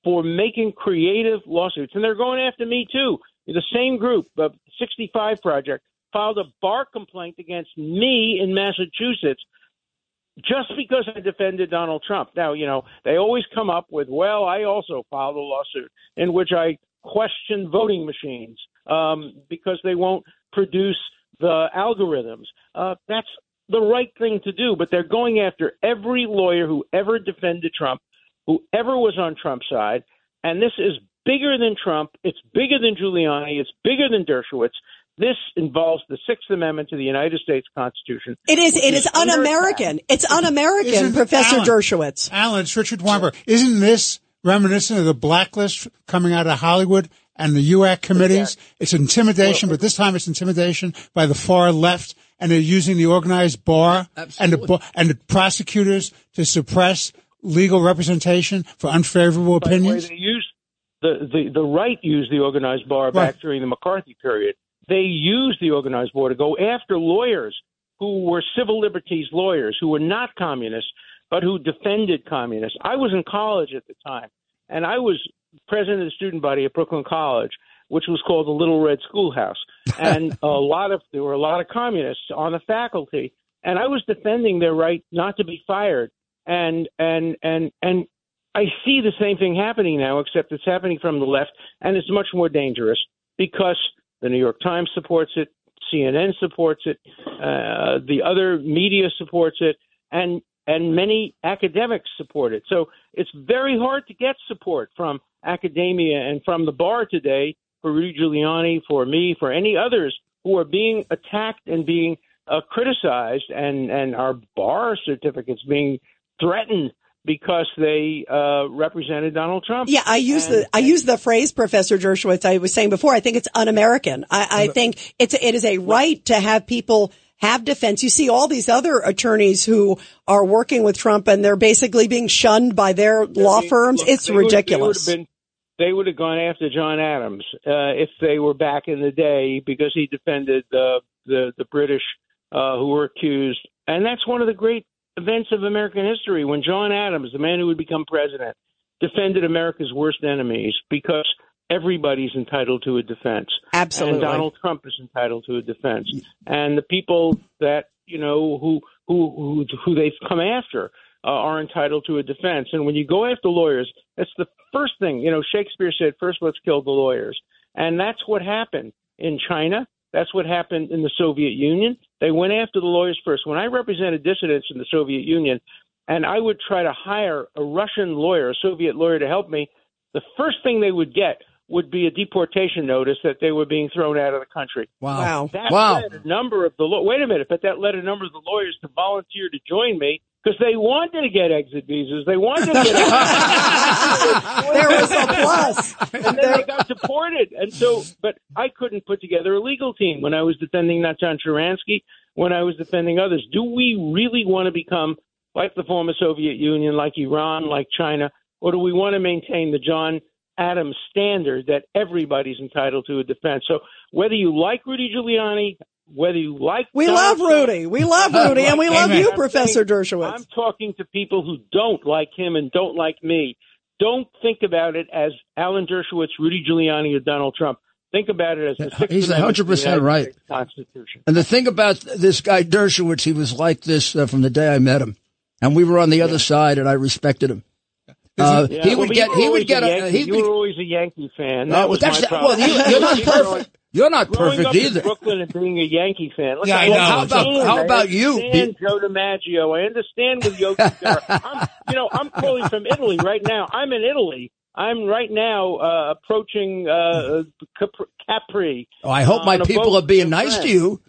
for making creative lawsuits, and they're going after me too. The same group, the 65 Project, filed a bar complaint against me in Massachusetts just because I defended Donald Trump. Now, you know, they always come up with, well, I also filed a lawsuit in which I questioned voting machines um, because they won't produce the algorithms. Uh, that's the right thing to do, but they're going after every lawyer who ever defended Trump, who ever was on Trump's side. And this is bigger than Trump. It's bigger than Giuliani. It's bigger than Dershowitz. This involves the Sixth Amendment to the United States Constitution. It is. It is, is un-American. It's un-American, Isn't- Professor Alan, Dershowitz. Alan, it's Richard Weinberg. Isn't this reminiscent of the blacklist coming out of Hollywood and the UAC committees? It's intimidation, but this time it's intimidation by the far left, and they're using the organized bar and the and the prosecutors to suppress legal representation for unfavorable By the way, opinions. they used the, the, the right used the organized bar back during the McCarthy period. They used the organized bar to go after lawyers who were civil liberties lawyers, who were not communists, but who defended communists. I was in college at the time, and I was president of the student body at Brooklyn College which was called the Little Red Schoolhouse, and [laughs] a lot of there were a lot of communists on the faculty, and I was defending their right not to be fired, and and and and I see the same thing happening now, except it's happening from the left, and it's much more dangerous because the New York Times supports it, CNN supports it, uh, the other media supports it, and and many academics support it. So it's very hard to get support from academia and from the bar today for Rudy Giuliani, for me, for any others who are being attacked and being uh, criticized, and and our bar certificates being threatened because they uh, represented Donald Trump. Yeah, I use and, the I use the phrase, Professor Dershowitz. I was saying before. I think it's un-American. I, I think it's it is a right to have people have defense. You see all these other attorneys who are working with Trump and they're basically being shunned by their law firms. Look, it's they ridiculous. Would, they, would been, they would have gone after John Adams uh, if they were back in the day because he defended the the, the British uh, who were accused. And that's one of the great events of American history when John Adams, the man who would become president, defended America's worst enemies because everybody's entitled to a defense. Absolutely. And Donald Trump is entitled to a defense. And the people that, you know, who who who, who they've come after uh, are entitled to a defense. And when you go after lawyers, that's the first thing. You know, Shakespeare said, first let's kill the lawyers. And that's what happened in China. That's what happened in the Soviet Union. They went after the lawyers first. When I represented dissidents in the Soviet Union, and I would try to hire a Russian lawyer, a Soviet lawyer to help me, the first thing they would get would be a deportation notice that they were being thrown out of the country. Wow. That wow. led a number of the wait a minute, but that led a number of the lawyers to volunteer to join me because they wanted to get exit visas. They wanted to get. [laughs] there was a plus, and then they got deported. And so, but I couldn't put together a legal team when I was defending Natan Sharansky, when I was defending others. Do we really want to become like the former Soviet Union, like Iran, like China, or do we want to maintain the John Adams standard that everybody's entitled to a defense. So whether you like Rudy Giuliani, whether you like we Donald love Rudy, we love Rudy, and we love you, I'm Professor saying, Dershowitz. I'm talking to people who don't like him and don't like me. Don't think about it as Alan Dershowitz, Rudy Giuliani, or Donald Trump. Think about it as the Sixth He's hundred percent right. Constitution. And the thing about this guy Dershowitz, he was like this uh, from the day I met him, and we were on the yeah. other side, and I respected him. Uh, yeah, he well, would get. He would get. A, a, he you were always a Yankee fan. No, that well, was that's my the, well. problem. You, are not [laughs] perfect. You're not Growing perfect up either. In Brooklyn and being a Yankee fan. Look, Yeah, I I know. How about understand. how about you? I understand Joe DiMaggio. I understand with Yogi [laughs] I'm, you know, I'm calling from Italy right now. I'm in Italy. I'm right now uh, approaching uh, Capri. Oh, I hope uh, my people are being nice friends. to you.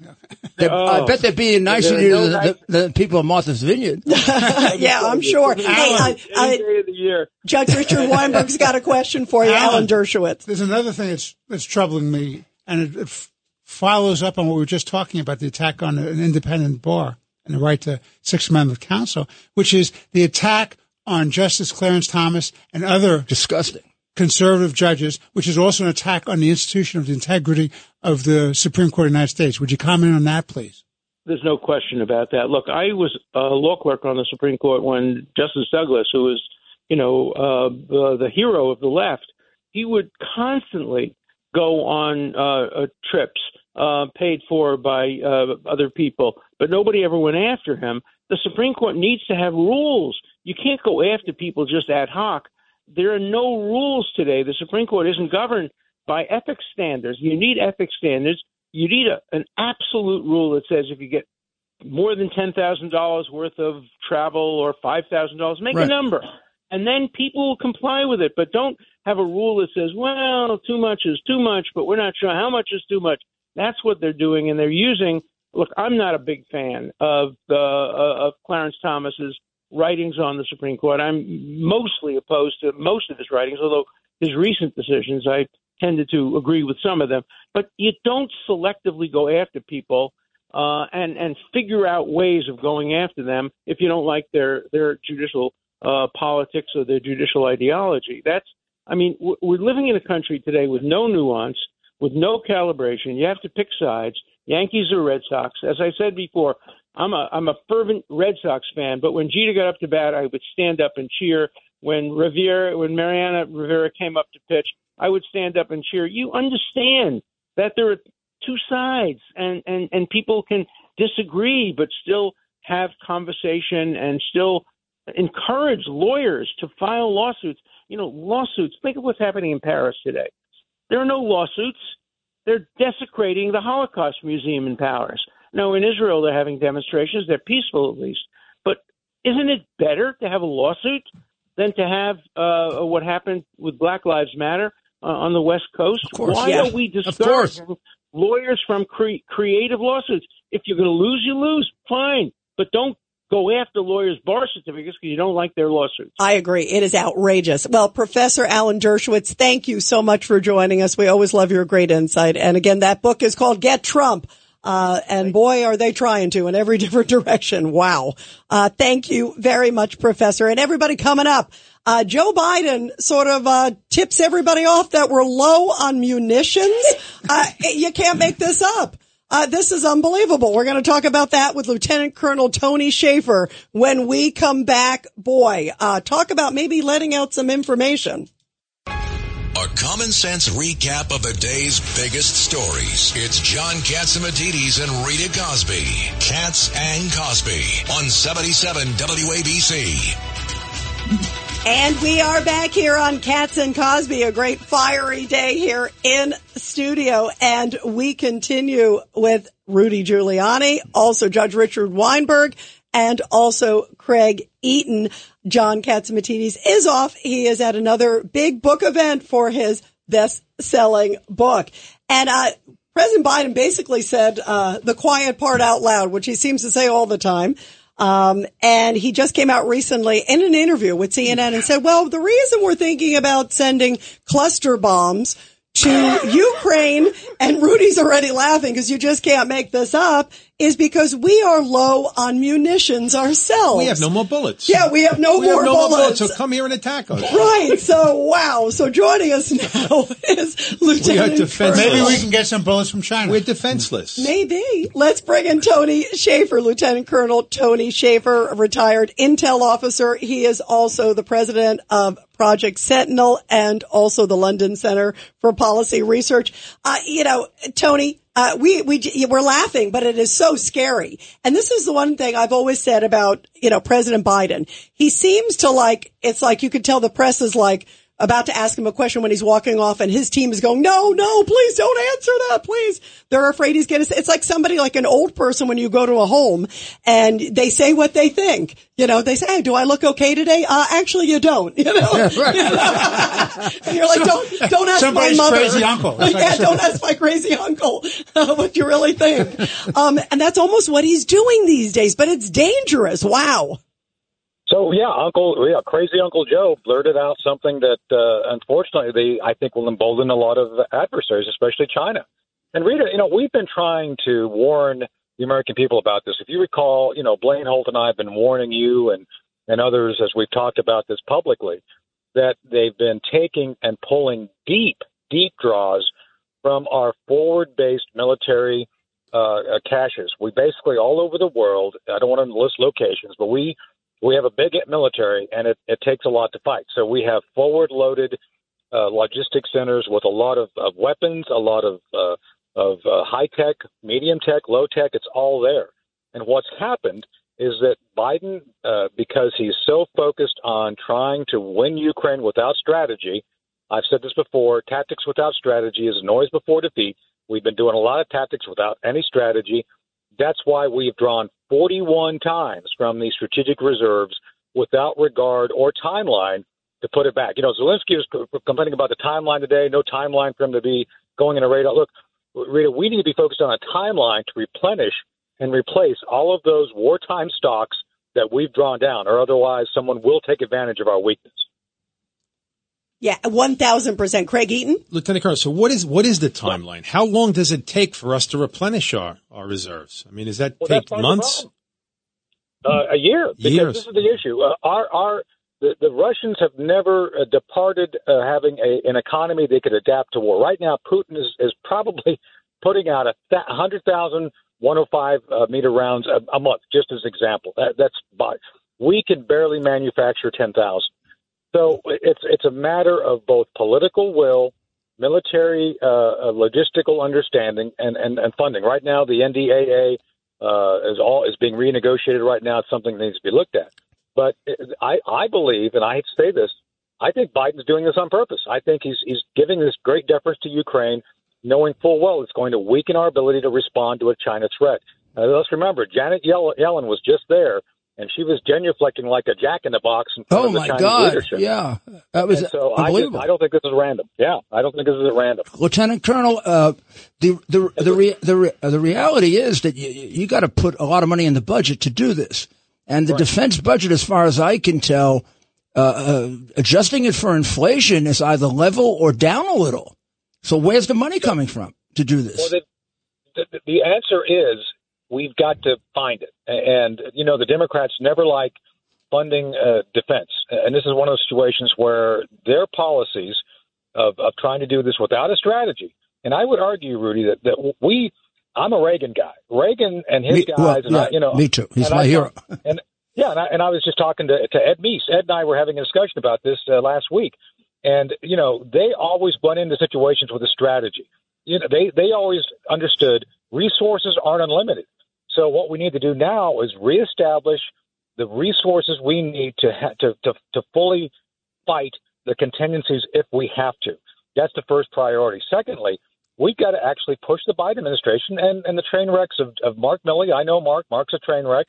They're- I Oh. bet they're being nicer There to you no than nice- the, the people of Martha's Vineyard. [laughs] yeah, I'm sure. Hey, Any day of the year. Judge Richard Weinberg's got a question for you, Alan Alan. Dershowitz. There's another thing that's that's troubling me, and it, it follows up on what we were just talking about the attack on an independent bar and the right to Sixth Amendment counsel, which is the attack on Justice Clarence Thomas and other Disgusting. conservative judges, which is also an attack on the institution of the integrity of the Supreme Court of the United States. Would you comment on that, please? There's no question about that. Look, I was a law clerk on the Supreme Court when Justice Douglas, who was, you know, uh, the, the hero of the left, he would constantly go on uh, uh, trips uh, paid for by uh, other people, but nobody ever went after him. The Supreme Court needs to have rules. You can't go after people just ad hoc. There are no rules today. The Supreme Court isn't governed by ethics standards. You need ethics standards. You need a, an absolute rule that says if you get more than ten thousand dollars worth of travel or five thousand dollars, make Right. a number, and then people will comply with it. But don't have a rule that says, "Well, too much is too much," but we're not sure how much is too much. That's what they're doing, and they're using. Look, I'm not a big fan of the uh, of Clarence Thomas's writings on the Supreme Court. I'm mostly opposed to most of his writings, although his recent decisions I tended to agree with some of them. But you don't selectively go after people uh, and and figure out ways of going after them if you don't like their their judicial uh, politics or their judicial ideology. That's I mean we're living in a country today with no nuance, with no calibration. You have to pick sides. Yankees or Red Sox. As I said before, I'm a I'm a fervent Red Sox fan, but when Jeter got up to bat, I would stand up and cheer. When Rivera, when Mariano Rivera came up to pitch, I would stand up and cheer. You understand that there are two sides, and and and people can disagree, but still have conversation and still encourage lawyers to file lawsuits. You know, lawsuits. Think of what's happening in Paris today. There are no lawsuits. They're desecrating the Holocaust Museum in Paris. Now, in Israel they're having demonstrations. They're peaceful at least. But isn't it better to have a lawsuit than to have uh, what happened with Black Lives Matter uh, on the West Coast? Why yeah. are we discouraging lawyers from cre- creative lawsuits? If you're going to lose, you lose. Fine, but don't go after lawyers' bar certificates because you don't like their lawsuits. I agree. It is outrageous. Well, Professor Alan Dershowitz, thank you so much for joining us. We always love your great insight. And again, that book is called Get Trump. Uh, and boy, are they trying to in every [laughs] different direction. Wow. Uh, thank you very much, Professor. And everybody coming up, uh, Joe Biden sort of, uh, tips everybody off that we're low on munitions. [laughs] Uh, you can't make this up. Uh, this is unbelievable. We're going to talk about that with Lieutenant Colonel Tony Shaffer when we come back. Boy, uh, talk about maybe letting out some information. A common sense recap of the day's biggest stories. It's John Catsimatidis and Rita Cosby. Cats and Cosby on 77 WABC. And we are back here on Cats and Cosby, a great fiery day here in studio. And we continue with Rudy Giuliani, also Judge Richard Weinberg, and also Craig Eaton. John Catsimatidis is off. He is at another big book event for his best selling book. And, uh, President Biden basically said, uh, the quiet part out loud, which he seems to say all the time. Um, and he just came out recently in an interview with CNN and said, well, the reason we're thinking about sending cluster bombs to Ukraine, and Rudy's already laughing because you just can't make this up, is because we are low on munitions ourselves. We have no more bullets. Yeah, we have no We more have no more bullets. bullets, so come here and attack us. Right. So, wow. So joining us now [laughs] is Lieutenant defenseless. Colonel- Maybe we can get some bullets from China. We're defenseless. Maybe. Let's bring in Tony Shaffer, Lieutenant Colonel Tony Shaffer, a retired intel officer. He is also the president of Project Sentinel and also the London Center for Policy Research. Uh, you know, Tony, uh, we, we, we're laughing, but it is so scary. And this is the one thing I've always said about, you know, President Biden. He seems to like, it's like you could tell the press is like, about to ask him a question when he's walking off and his team is going, no, no, please don't answer that, please. They're afraid he's going to say, it's like somebody like an old person when you go to a home and they say what they think. You know, they say, hey, do I look okay today? Uh, actually you don't, you know? [laughs] and you're like, don't, don't ask my mother. crazy uncle. Like- [laughs] yeah, don't ask my crazy uncle [laughs] uh, what you really think. Um, and that's almost what he's doing these days, but it's dangerous. Wow. So yeah, Uncle, yeah, crazy Uncle Joe blurted out something that uh, unfortunately they I think will embolden a lot of adversaries, especially China. And Rita, you know, we've been trying to warn the American people about this. If you recall, you know, Blaine Holt and I have been warning you and and others as we've talked about this publicly that they've been taking and pulling deep, deep draws from our forward-based military uh, uh, caches. We basically all over the world. I don't want to list locations, but we we have a big military, and it, it takes a lot to fight. So we have forward-loaded uh, logistics centers with a lot of, of weapons, a lot of uh, of uh, high tech, medium tech, low tech. It's all there. And what's happened is that Biden, uh, because he's so focused on trying to win Ukraine without strategy, I've said this before: tactics without strategy is noise before defeat. We've been doing a lot of tactics without any strategy. That's why we've drawn 41 times from the strategic reserves without regard or timeline to put it back. You know, Zelensky was complaining about the timeline today, no timeline for him to be going in a radar. Look, Rita, we need to be focused on a timeline to replenish and replace all of those wartime stocks that we've drawn down, or otherwise someone will take advantage of our weakness. Yeah, 1000%. Craig Eaton? Lieutenant Colonel, so what is what is the timeline? How long does it take for us to replenish our, our reserves? I mean, does that Well, take that's part of the months? Uh, a year, because Years. this is the issue. Uh, our our the, the Russians have never uh, departed uh, having a, an economy they could adapt to war. Right now, Putin is, is probably [laughs] putting out a th- hundred thousand 105 uh, meter rounds a, a month, just as example. That, that's by, we can barely manufacture 10,000. So it's it's a matter of both political will military uh, logistical understanding and, and, and funding. Right now, the NDAA uh, is all is being renegotiated. Right now, it's something that needs to be looked at. But I, I believe, and I hate to say this, I think Biden's doing this on purpose. I think he's he's giving this great deference to Ukraine, knowing full well it's going to weaken our ability to respond to a China threat. Uh, let's remember, Janet Yellen was just there and she was genuflecting like a jack in the box in front oh of the my Chinese God. leadership. Yeah, that was and so I, just, I don't think this is random. Yeah, I don't think this is random. Lieutenant Colonel, uh, the the the re, the, re, the reality is that you, you got to put a lot of money in the budget to do this, and the right. defense budget, as far as I can tell, uh, uh, adjusting it for inflation is either level or down a little. So where's the money coming from to do this? Well, the, the, the answer is we've got to find it. And, you know, the Democrats never like funding uh, defense. And this is one of those situations where their policies of, of trying to do this without a strategy. And I would argue, Rudy, that, that we, I'm a Reagan guy. Reagan and his me, guys, well, and yeah, I, you know, me too. He's my I, hero. [laughs] And yeah, and I, and I was just talking to, to Ed Meese. Ed and I were having a discussion about this uh, last week. And, you know, they always went into situations with a strategy. You know, they, they always understood resources aren't unlimited. So what we need to do now is reestablish the resources we need to ha- to, to to fully fight the contingencies if we have to. That's the first priority. Secondly, we've got to actually push the Biden administration and, and the train wrecks of, of Mark Milley. I know Mark. Mark's a train wreck.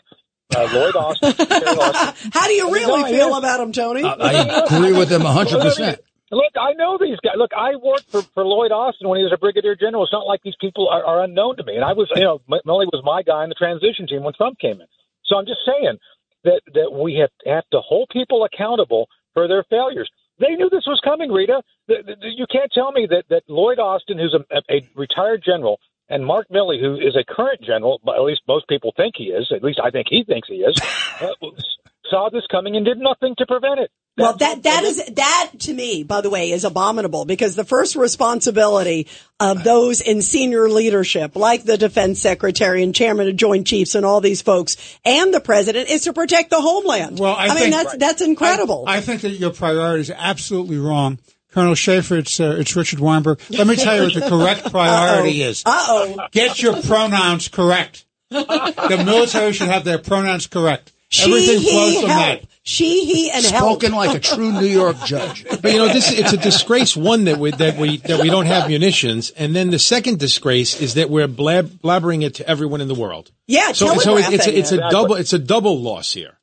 Uh, Lloyd Austin. Austin. [laughs] How do you really feel about him, Tony? I, I agree with him 100%. Look, I know these guys. Look, I worked for, for Lloyd Austin when he was a brigadier general. It's not like these people are, are unknown to me. And I was, you know, Milley was my guy in the transition team when Trump came in. So I'm just saying that that we have have to hold people accountable for their failures. They knew this was coming, Rita. The, the, you can't tell me that that Lloyd Austin, who's a, a retired general, and Mark Milley, who is a current general, but at least most people think he is. At least I think he thinks he is. [laughs] Uh, saw this coming and did nothing to prevent it. Well, that that is that to me, by the way, is abominable because the first responsibility of those in senior leadership, like the defense secretary and chairman of Joint Chiefs and all these folks, and the president, is to protect the homeland. Well, I, I think, mean that's that's incredible. I, I, think that your priorities are absolutely wrong. Colonel Shaffer, it's uh, it's Richard Weinberg. Let me tell you what the correct [laughs] priority Uh-oh. is. Uh oh. Get your pronouns correct. the military should have their pronouns correct. She, Everything flows he, from help. that. She, he, and Spoken help. like a true New York judge. But you know, this it's a disgrace. One that we that we that we don't have munitions, and then the second disgrace is that we're blab, blabbering it to everyone in the world. Yeah, So so it's it's a, it's a Exactly. double it's a double loss here.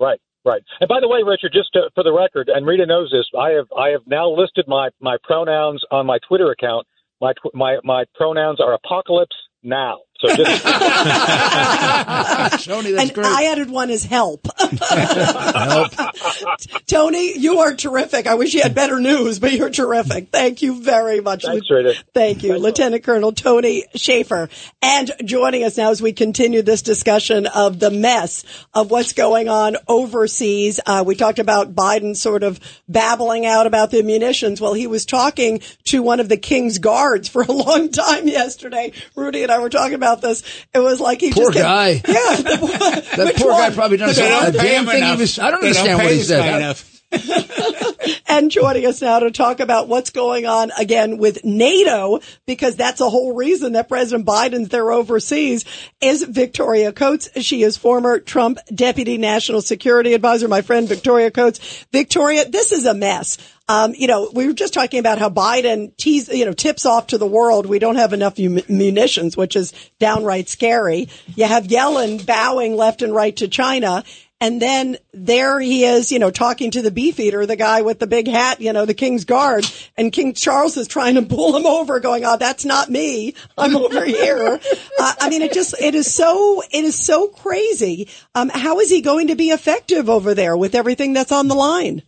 Right, right. And by the way, Richard, just to, for the record, and Rita knows this, I have I have now listed my my pronouns on my Twitter account. My tw- my my pronouns are apocalypse now. So just [laughs] Tony, that's and great. I added one as help. Help. [laughs] Tony, you are terrific. I wish you had better news, but you're terrific. Thank you very much. Thanks, Rita. Thank you, Lieutenant Colonel Tony Shaffer. And joining us now as we continue this discussion of the mess of what's going on overseas. Uh, we talked about Biden sort of babbling out about the munitions. Well, he was talking to one of the King's guards for a long time yesterday. Rudy and I were talking about this. It was like he Poor just kept- guy. [laughs] Yeah. [laughs] That Which poor guy probably doesn't They know don't a damn him thing he was. I don't They understand pay what he this said. [laughs] and joining us now to talk about what's going on again with NATO, because that's a whole reason that President Biden's there overseas, is Victoria Coates. She is former Trump Deputy National Security Advisor, my friend Victoria Coates. Victoria, this is a mess. Um, you know, we were just talking about how Biden you know, tips off to the world we don't have enough munitions, which is downright scary. You have Yellen bowing left and right to China. And then there he is, you know, talking to the beefeater, the guy with the big hat, you know, the King's Guard. And King Charles is trying to pull him over going, oh, that's not me. I'm over here. Uh, I mean, it just, it is so, it is so crazy. Um, how is he going to be effective over there with everything that's on the line?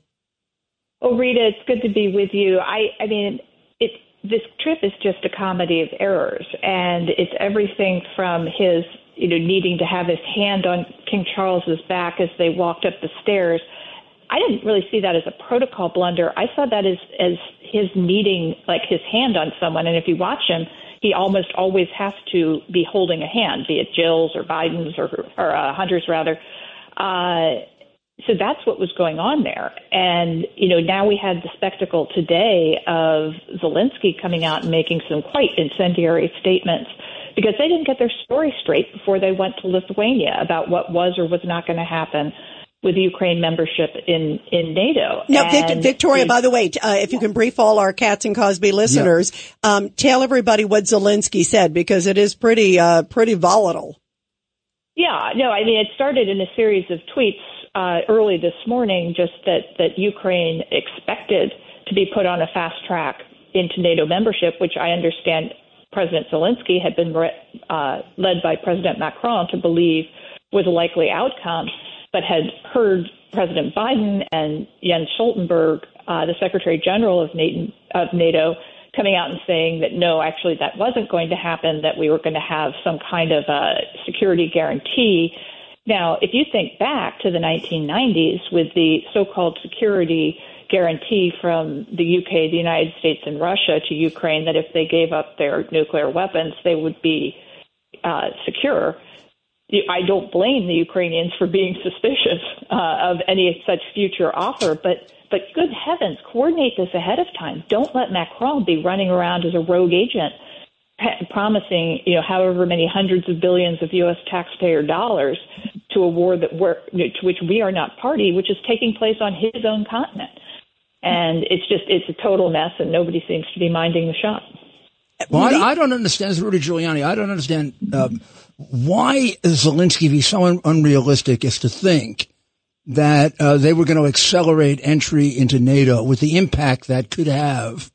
Oh, Rita, it's good to be with you. I, I mean, it, this trip is just a comedy of errors, and it's everything from his, you know, needing to have his hand on King Charles's back as they walked up the stairs. I didn't really see that as a protocol blunder. I saw that as as his needing like his hand on someone, and if you watch him, he almost always has to be holding a hand, be it Jill's or Biden's or or uh, Hunter's rather. Uh, so that's what was going on there. And, you know, now we had the spectacle today of Zelensky coming out and making some quite incendiary statements because they didn't get their story straight before they went to Lithuania about what was or was not going to happen with Ukraine membership in, in NATO. Now, Vic- Victoria, by the way, uh, if you can brief all our Cats and Cosby listeners, yeah. um, tell everybody what Zelensky said because it is pretty, uh, pretty volatile. Yeah, no, I mean, it started in a series of tweets uh, early this morning just that, that Ukraine expected to be put on a fast track into NATO membership, which I understand President Zelensky had been uh, led by President Macron to believe was a likely outcome, but had heard President Biden and Jens Stoltenberg, uh, the Secretary General of NATO, of NATO, coming out and saying that no, actually that wasn't going to happen, that we were going to have some kind of a security guarantee. Now, if you think back to the 1990s with the so-called security guarantee from the UK, the United States, and Russia to Ukraine that if they gave up their nuclear weapons, they would be uh, secure. I don't blame the Ukrainians for being [laughs] suspicious uh, of any such future offer, but but good heavens, coordinate this ahead of time. Don't let Macron be running around as a rogue agent promising, you know, however many hundreds of billions of U.S. taxpayer dollars to a war that we're, to which we are not party, which is taking place on his own continent. And it's just, it's a total mess, and nobody seems to be minding the shot. Well, I, I don't understand, Rudy Giuliani, I don't understand um, why Zelensky be so un- unrealistic as to think that uh, they were going to accelerate entry into NATO with the impact that could have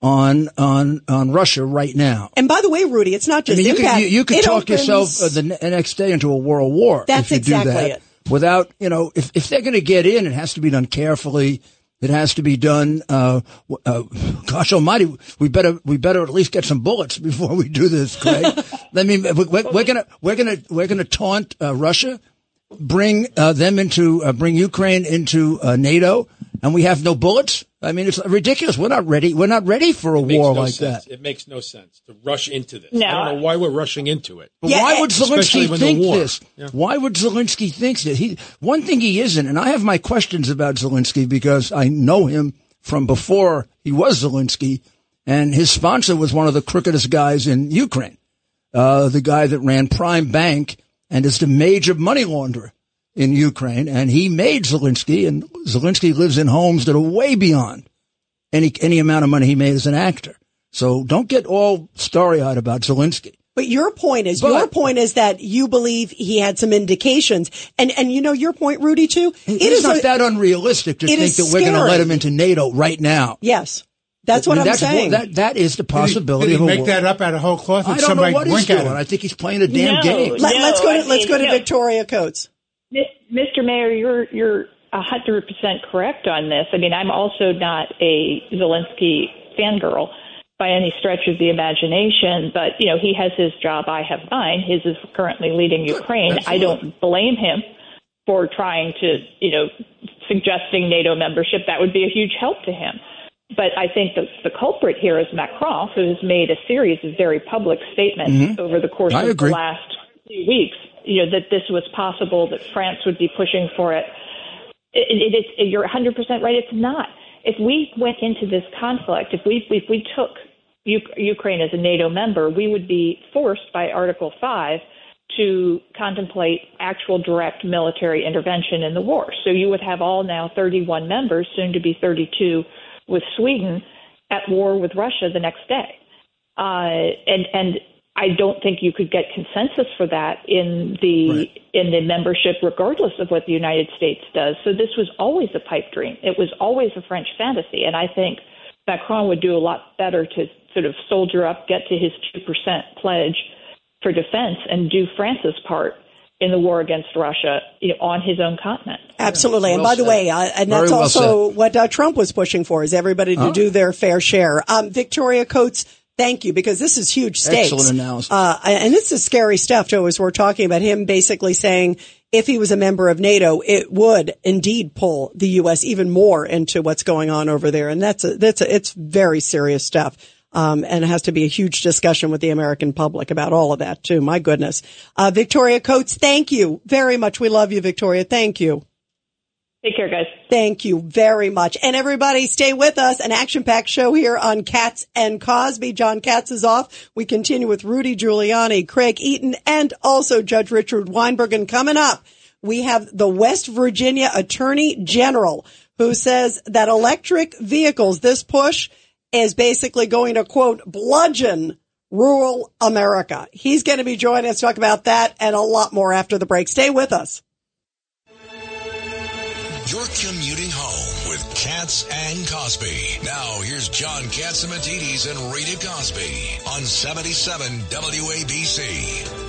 on on on Russia right now. And by the way, Rudy, it's not just I mean, you impact. could, you, you could talk opens... yourself uh, the next day into a world war. That's if you exactly do that it. Without you know, if if they're going to get in, it has to be done carefully. It has to be done. Uh, uh, gosh Almighty, we better we better at least get some bullets before we do this, Craig. [laughs] I mean, we're, we're, gonna we're gonna we're gonna taunt uh, Russia, bring uh, them into uh, bring Ukraine into uh, NATO, and we have no bullets. I mean, it's ridiculous. We're not ready. We're not ready for a war no like sense. that. It makes no sense to rush into this. No. I don't know why we're rushing into it. But Yeah, why would Zelensky think this? Yeah. Why would Zelensky think that? He one thing he isn't, and I have my questions about Zelensky because I know him from before he was Zelensky, and his sponsor was one of the crookedest guys in Ukraine, uh, the guy that ran Prime Bank and is the major money launderer in Ukraine, and he made Zelensky, and Zelensky lives in homes that are way beyond any any amount of money he made as an actor. So don't get all starry eyed about Zelensky. But your point is, But- your point is that you believe he had some indications, and and you know your point, Rudy, too. It It is not a- that unrealistic to think that we're going to let him into NATO right now. Yes, that's I what mean, I'm that's saying. That that is the Did he- possibility Did he, of a make war. that up out of whole cloth? and I don't somebody know what he's doing. I think he's playing a damn No. game. Let, No, us go I to let's mean, go to no. Victoria Coates. Mr. Mayor, you're you're a hundred percent correct on this. I mean, I'm also not a Zelensky fangirl by any stretch of the imagination, but you know, he has his job, I have mine. His is currently leading Ukraine. I don't blame him for trying to, you know, suggesting NATO membership. That would be a huge help to him. But I think the, the culprit here is Macron, who has made a series of very public statements mm-hmm. over the course I of agree. the last few weeks. You know that this was possible, that France would be pushing for it. It, it, it's you're 100 percent right. It's not. If we went into this conflict, if we if we took Uk- Ukraine as a NATO member, we would be forced by Article Five to contemplate actual direct military intervention in the war. So you would have all now 31 members, soon to be 32, with Sweden at war with Russia the next day. Uh, and and I don't think you could get consensus for that in the in the membership, regardless of what the United States does. So this was always a pipe dream. It was always a French fantasy, and I think Macron would do a lot better to sort of soldier up, get to his two percent pledge for defense, and do France's part in the war against Russia you know, on his own continent. Absolutely. and Well by the way, uh, and that's well also what uh, Trump was pushing for is everybody to do their fair share. Um, Victoria Coates, thank you because this is huge stakes. Excellent analysis. Uh, and this is scary stuff too, as we're talking about him basically saying if he was a member of NATO, it would indeed pull the U.S. even more into what's going on over there. And that's a, that's a, it's very serious stuff. Um, and it has to be a huge discussion with the American public about all of that too. My goodness. Uh, Victoria Coates, thank you very much. We love you, Victoria. Thank you. Take care, guys. Thank you very much. And everybody stay with us. An action packed show here on Cats and Cosby. John Katz is off. We continue with Rudy Giuliani, Craig Eaton, and also Judge Richard Weinberg. And coming up, we have the West Virginia Attorney General who says that electric vehicles, this push is basically going to quote, bludgeon rural America. He's going to be joining us to talk about that and a lot more after the break. Stay with us. You're commuting home with Cats and Cosby. Now, here's John Catsimatidis and Rita Cosby on 77 WABC.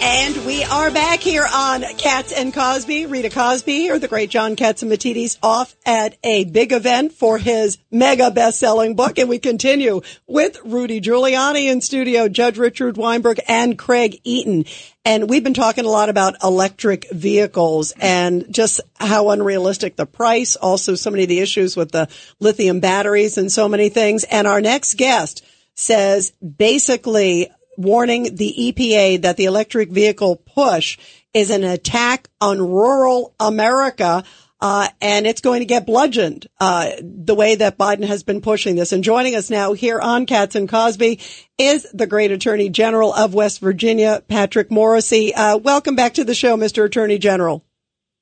And we are back here on Cats and Cosby. Rita Cosby here, the great John Catsimatidis off at a big event for his mega best-selling book. And we continue with Rudy Giuliani in studio, Judge Richard Weinberg and Craig Eaton. And we've been talking a lot about electric vehicles and just how unrealistic the price, also so many of the issues with the lithium batteries and so many things. And our next guest says basically warning the EPA that the electric vehicle push is an attack on rural America. Uh, and it's going to get bludgeoned uh, the way that Biden has been pushing this. And joining us now here on Cats and Cosby is the great Attorney General of West Virginia, Patrick Morrisey. Uh, welcome back to the show, Mr. Attorney General.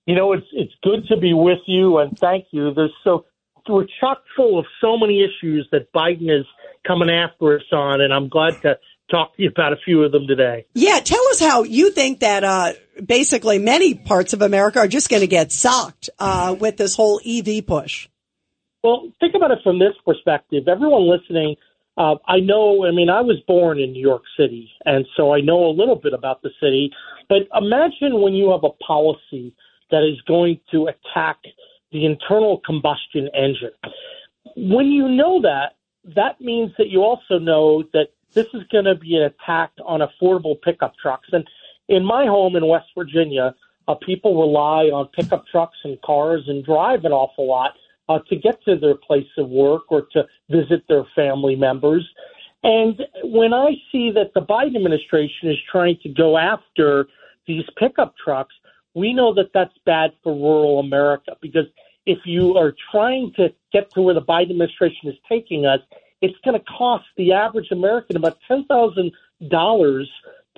You know, it's it's good to be with you, and thank you. There's so we're chock full of so many issues that Biden is coming after us on, and I'm glad to talk to you about a few of them today. Yeah, tell us how you think that uh, basically many parts of America are just going to get socked uh, with this whole EV push. Well, think about it from this perspective. Everyone listening, uh, I know, I mean, I was born in New York City, and so I know a little bit about the city. But imagine when you have a policy that is going to attack the internal combustion engine. When you know that, that means that you also know that this is going to be an attack on affordable pickup trucks. And in my home in West Virginia, uh, people rely on pickup trucks and cars and drive an awful lot uh, to get to their place of work or to visit their family members. And when I see that the Biden administration is trying to go after these pickup trucks, we know that that's bad for rural America because if you are trying to get to where the Biden administration is taking us, it's going to cost the average American about ten thousand dollars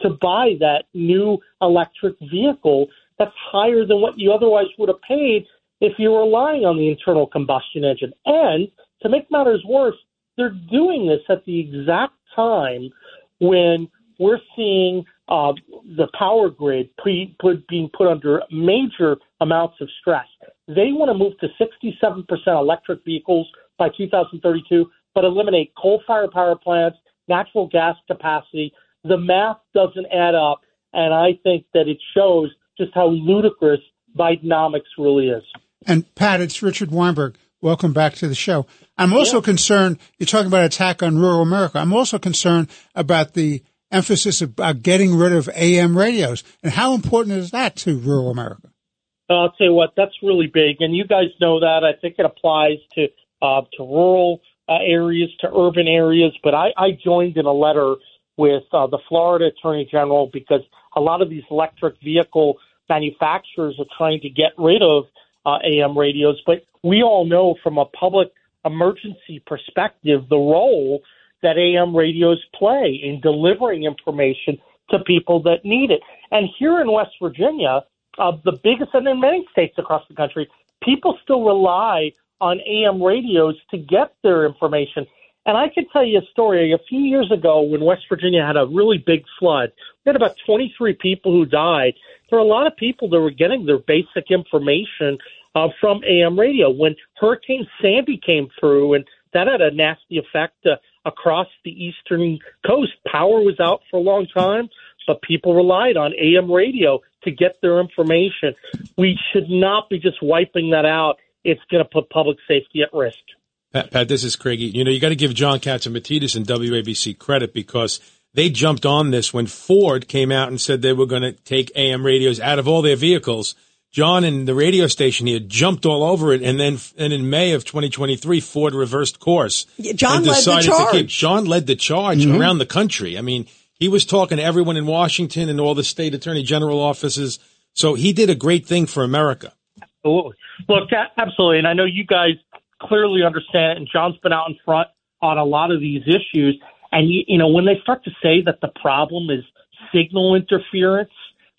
to buy that new electric vehicle. That's higher than what you otherwise would have paid if you were relying on the internal combustion engine. And to make matters worse, they're doing this at the exact time when we're seeing uh, the power grid pre, put, being put under major amounts of stress. They want to move to 67% electric vehicles by 2032 but eliminate coal fired power plants, natural gas capacity. The math doesn't add up, and I think that it shows just how ludicrous Bidenomics really is. And Pat, it's Richard Weinberg. Welcome back to the show. I'm also yeah. concerned, you're talking about attack on rural America. I'm also concerned about the emphasis about getting rid of AM radios. And how important is that to rural America? I'll tell you what, that's really big. And you guys know that. I think it applies to, uh, to rural uh, areas to urban areas. But I, I joined in a letter with uh, the Florida Attorney General because a lot of these electric vehicle manufacturers are trying to get rid of uh, AM radios. But we all know from a public emergency perspective the role that AM radios play in delivering information to people that need it. And here in West Virginia, uh, the biggest, and in many states across the country, people still rely on AM radios to get their information. And I can tell you a story. A few years ago, when West Virginia had a really big flood, we had about 23 people who died. There were a lot of people that were getting their basic information uh, from AM radio. When Hurricane Sandy came through, and that had a nasty effect uh, across the eastern coast, power was out for a long time, but people relied on AM radio to get their information. We should not be just wiping that out it's going to put public safety at risk. Pat, Pat, this is Craigie. You know, you got to give John Catsimatidis and Matitas and WABC credit because they jumped on this when Ford came out and said they were going to take AM radios out of all their vehicles. John and the radio station here jumped all over it, and then and in May of 2023, Ford reversed course. John led the charge. Keep, John led the charge mm-hmm. around the country. I mean, he was talking to everyone in Washington and all the state attorney general offices. So he did a great thing for America. Absolutely. Look, absolutely. And I know you guys clearly understand it, and John's been out in front on a lot of these issues. And, you, you know, when they start to say that the problem is signal interference,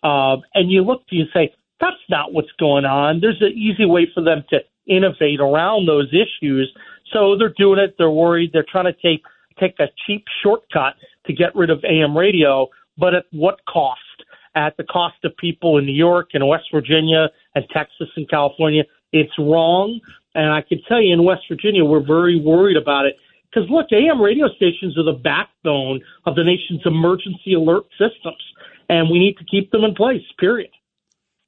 uh, and you look to you say, that's not what's going on. There's an easy way for them to innovate around those issues. So they're doing it. They're worried. They're trying to take take a cheap shortcut to get rid of AM radio, but at what cost? At the cost of people in New York and West Virginia and Texas and California. It's wrong. And I can tell you in West Virginia, we're very worried about it. Because look, AM radio stations are the backbone of the nation's emergency alert systems, and we need to keep them in place, period.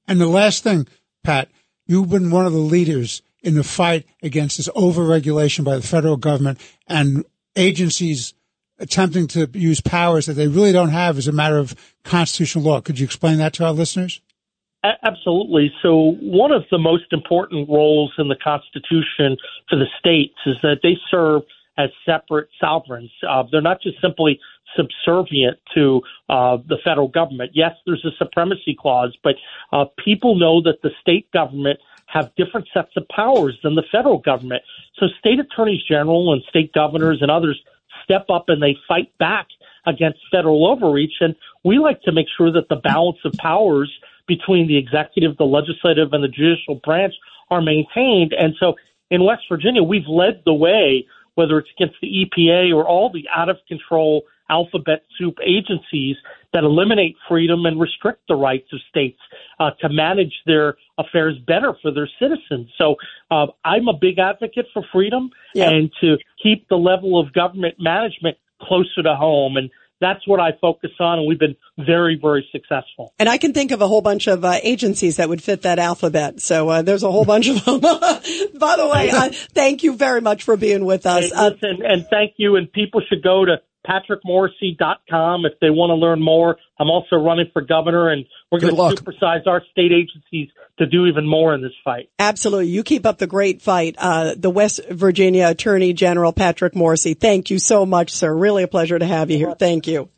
And the last thing, Pat, you've been one of the leaders in the fight against this overregulation by the federal government and agencies attempting to use powers that they really don't have as a matter of constitutional law. Could you explain that to our listeners? Absolutely. So, one of the most important roles in the Constitution for the states is that they serve as separate sovereigns. Uh, they're not just simply subservient to uh, the federal government. Yes, there's a supremacy clause, but uh, people know that the state government have different sets of powers than the federal government. So, state attorneys general and state governors and others step up and they fight back against federal overreach. And we like to make sure that the balance of powers between the executive, the legislative, and the judicial branch are maintained. And so in West Virginia, we've led the way, whether it's against the EPA or all the out of control alphabet soup agencies that eliminate freedom and restrict the rights of states uh, to manage their affairs better for their citizens. So uh, I'm a big advocate for freedom and to keep the level of government management closer to home. And that's what I focus on, and we've been very, very successful. And I can think of a whole bunch of uh, agencies that would fit that alphabet. So uh, there's a whole [laughs] bunch of them. By the way, uh, [laughs] thank you very much for being with us. And, listen, and thank you. And people should go to patrickmorrisey.com if they want to learn more. I'm also running for governor, and we're going to supersize our state agencies to do even more in this fight. Absolutely. You keep up the great fight. Uh, the West Virginia Attorney General Patrick Morrisey, thank you so much, sir. Really a pleasure to have you here. Thank you.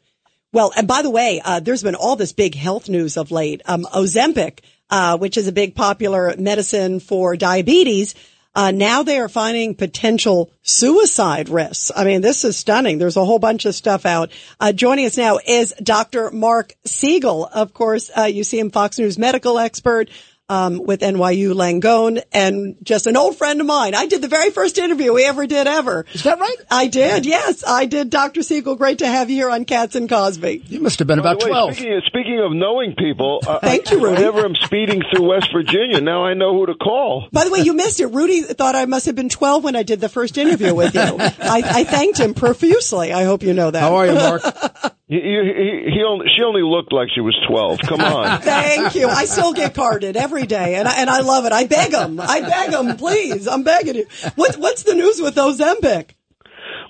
Well, and by the way, uh, there's been all this big health news of late. Um, Ozempic, uh, which is a big popular medicine for diabetes, uh, now they are finding potential suicide risks. I mean, this is stunning. There's a whole bunch of stuff out. Uh, joining us now is Dr. Marc Siegel. Of course, uh, you see him Fox News medical expert um, with NYU Langone and just an old friend of mine. I did the very first interview we ever did ever. Is that right? I did. Yes, I did. Dr. Siegel, great to have you here on Cats and Cosby. You must have been about way, 12. Speaking of, speaking of knowing people, uh, Thank you, Rudy. whenever I'm speeding through West Virginia, now I know who to call. By the way, you missed it. Rudy thought I must have been 12 when I did the first interview with you. [laughs] I, I thanked him profusely. I hope you know that. How are you, Marc? [laughs] He, he, he only, she only looked like she was 12. Come on. [laughs] Thank you. I still get carded every day, and I, and I love it. I beg them. I beg them, please. I'm begging you. What, what's the news with Ozempic?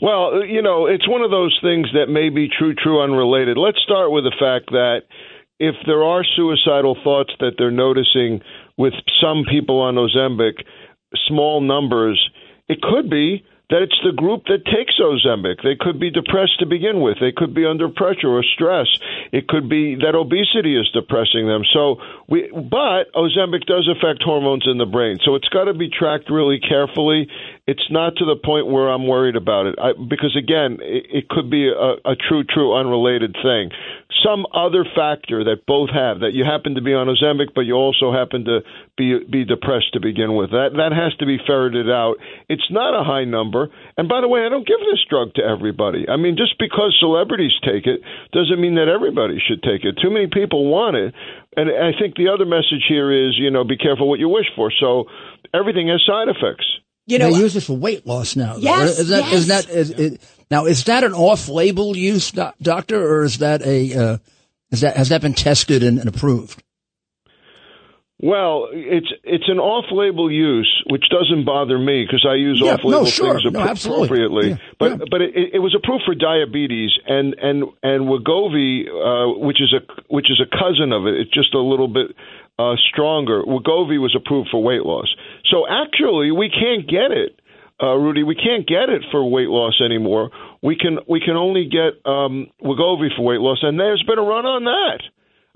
Well, you know, it's one of those things that may be true, true, unrelated. Let's start with the fact that if there are suicidal thoughts that they're noticing with some people on Ozempic, small numbers, it could be that it's the group that takes Ozempic. They could be depressed to begin with. They could be under pressure or stress. It could be that obesity is depressing them. So we, but Ozempic does affect hormones in the brain. So it's got to be tracked really carefully. It's not to the point where I'm worried about it I, because again, it, it could be a, a true, true unrelated thing. Some other factor that both have that you happen to be on Ozempic, but you also happen to be be depressed to begin with. That that has to be ferreted out. It's not a high number. And by the way, I don't give this drug to everybody. I mean, just because celebrities take it doesn't mean that everybody should take it. Too many people want it. And I think the other message here is, you know, be careful what you wish for. So everything has side effects. You know, they use it for weight loss now. though. Yes, is that, yes. is that is, is, now is that an off-label use, doc, doctor, or is that a uh, is that has that been tested and, and approved? Well, it's it's an off-label use, which doesn't bother me because I use Yeah, off-label no, sure. things No, appropriately. Yeah, but but it, it was approved for diabetes, and and and Wegovy, uh, which is a which is a cousin of it. It's just a little bit uh, stronger. Wegovy was approved for weight loss. So actually, we can't get it. Uh, Rudy, we can't get it for weight loss anymore. We can we can only get um, Wegovy for weight loss, and there's been a run on that.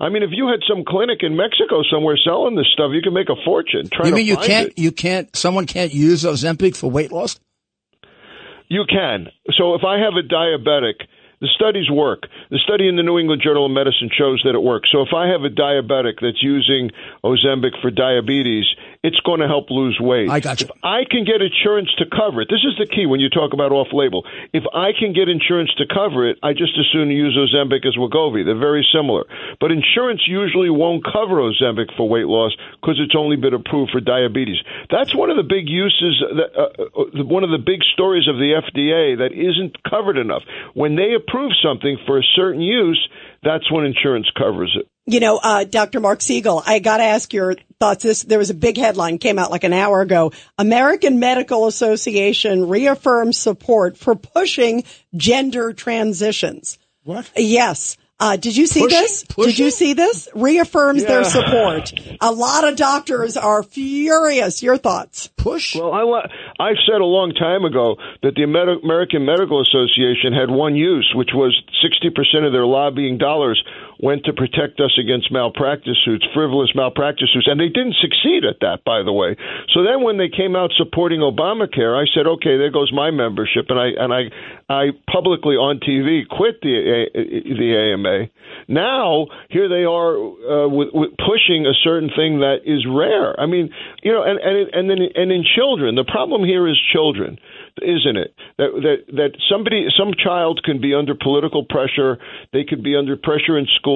I mean, if you had some clinic in Mexico somewhere selling this stuff, you can make a fortune. Trying You mean to you can't? It. You can't? Someone can't use Ozempic for weight loss? You can. So if I have a diabetic, the studies work. The study in the New England Journal of Medicine shows that it works. So if I have a diabetic that's using Ozempic for diabetes, it's going to help lose weight. I got you. If I can get insurance to cover it, this is the key when you talk about off label. If I can get insurance to cover it, I just as soon use Ozempic as Wegovy. They're very similar. But insurance usually won't cover Ozempic for weight loss because it's only been approved for diabetes. That's one of the big uses, that, uh, uh, one of the big stories of the FDA that isn't covered enough. When they approve something for a certain use, that's when insurance covers it. You know, uh, Dr. Marc Siegel, I got to ask your thoughts. This, there was a big headline came out like an hour ago. American Medical Association reaffirms support for pushing gender transitions. What? Yes. Uh, did you see Pushing? this? Did you see this? Reaffirms their support. A lot of doctors are furious. Your thoughts? Push? Well, I wa- I've said a long time ago that the Amer- American Medical Association had one use, which was 60% of their lobbying dollars went to protect us against malpractice suits, frivolous malpractice suits, and they didn't succeed at that, by the way. So then, when they came out supporting Obamacare, I said, "Okay, there goes my membership," and I and I I publicly on TV quit the the AMA. Now here they are uh, with, with pushing a certain thing that is rare. I mean, you know, and and and then and in children, the problem here is children, isn't it? That that that somebody, some child can be under political pressure. They could be under pressure in school.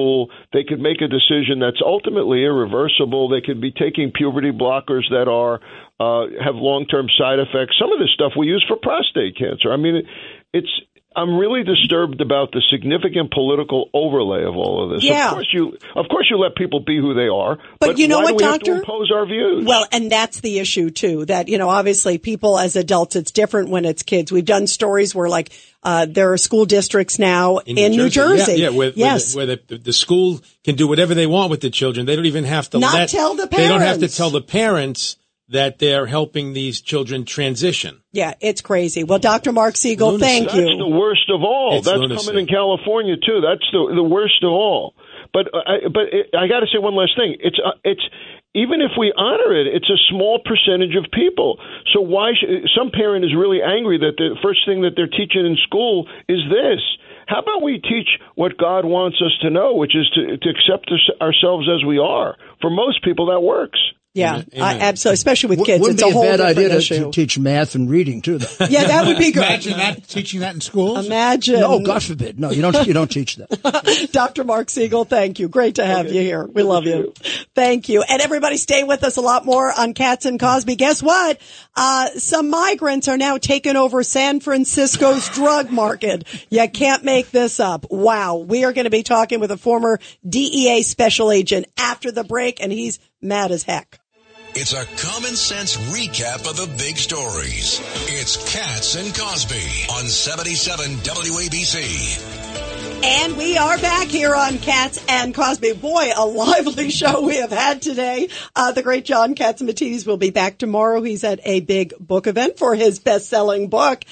They could make a decision that's ultimately irreversible. They could be taking puberty blockers that are uh, have long term side effects. Some of this stuff we use for prostate cancer. I mean, it, it's I'm really disturbed about the significant political overlay of all of this. Yeah. Of course you of course you let people be who they are. But you know what, doctor? Impose our views. Well, and that's the issue too. That you know, obviously, people as adults, it's different when it's kids. We've done stories where, like, uh, there are school districts now in, New Jersey. Yeah, yeah where, yes. where, the, where the, the school can do whatever they want with the children. They don't even have to Not let, tell the parents. They don't have to parents. tell the parents that they're helping these children transition. yeah, it's crazy. Well, Dr. Marc Siegel, Lunacy. thank That's you. the worst of all. It's That's lunacy. coming in California too. That's the the worst of all. But uh, I, but it, I got to say one last thing. It's uh, it's even if we honor it, it's a small percentage of people. So why should, some parent is really angry that the first thing that they're teaching in school is this. How about we teach what God wants us to know, which is to, to accept ourselves as we are? For most people, that works. Yeah, Amen. I, absolutely. Especially with W- kids, Wouldn't it's be a whole bad idea to, issue. to teach math and reading too. Though. yeah, that would be good. Imagine that teaching that in schools. Imagine. No, God forbid. No, you don't. You don't teach that. [laughs] Dr. Marc Siegel, thank you. Great to have you here. We love you. Thank you. And everybody stay with us a lot more on Cats and Cosby. Guess what? Uh, some migrants are now taking over San Francisco's [laughs] drug market. You can't make this up. Wow. We are going to be talking with a former DEA special agent after the break and he's mad as heck. It's a common sense recap of the big stories. It's Cats and Cosby on 77 WABC. And we are back here on Cats and Cosby. Boy, a lively [laughs] show we have had today. Uh, the great John Cats Catsimatidis will be back tomorrow. He's at a big book event for his best-selling book.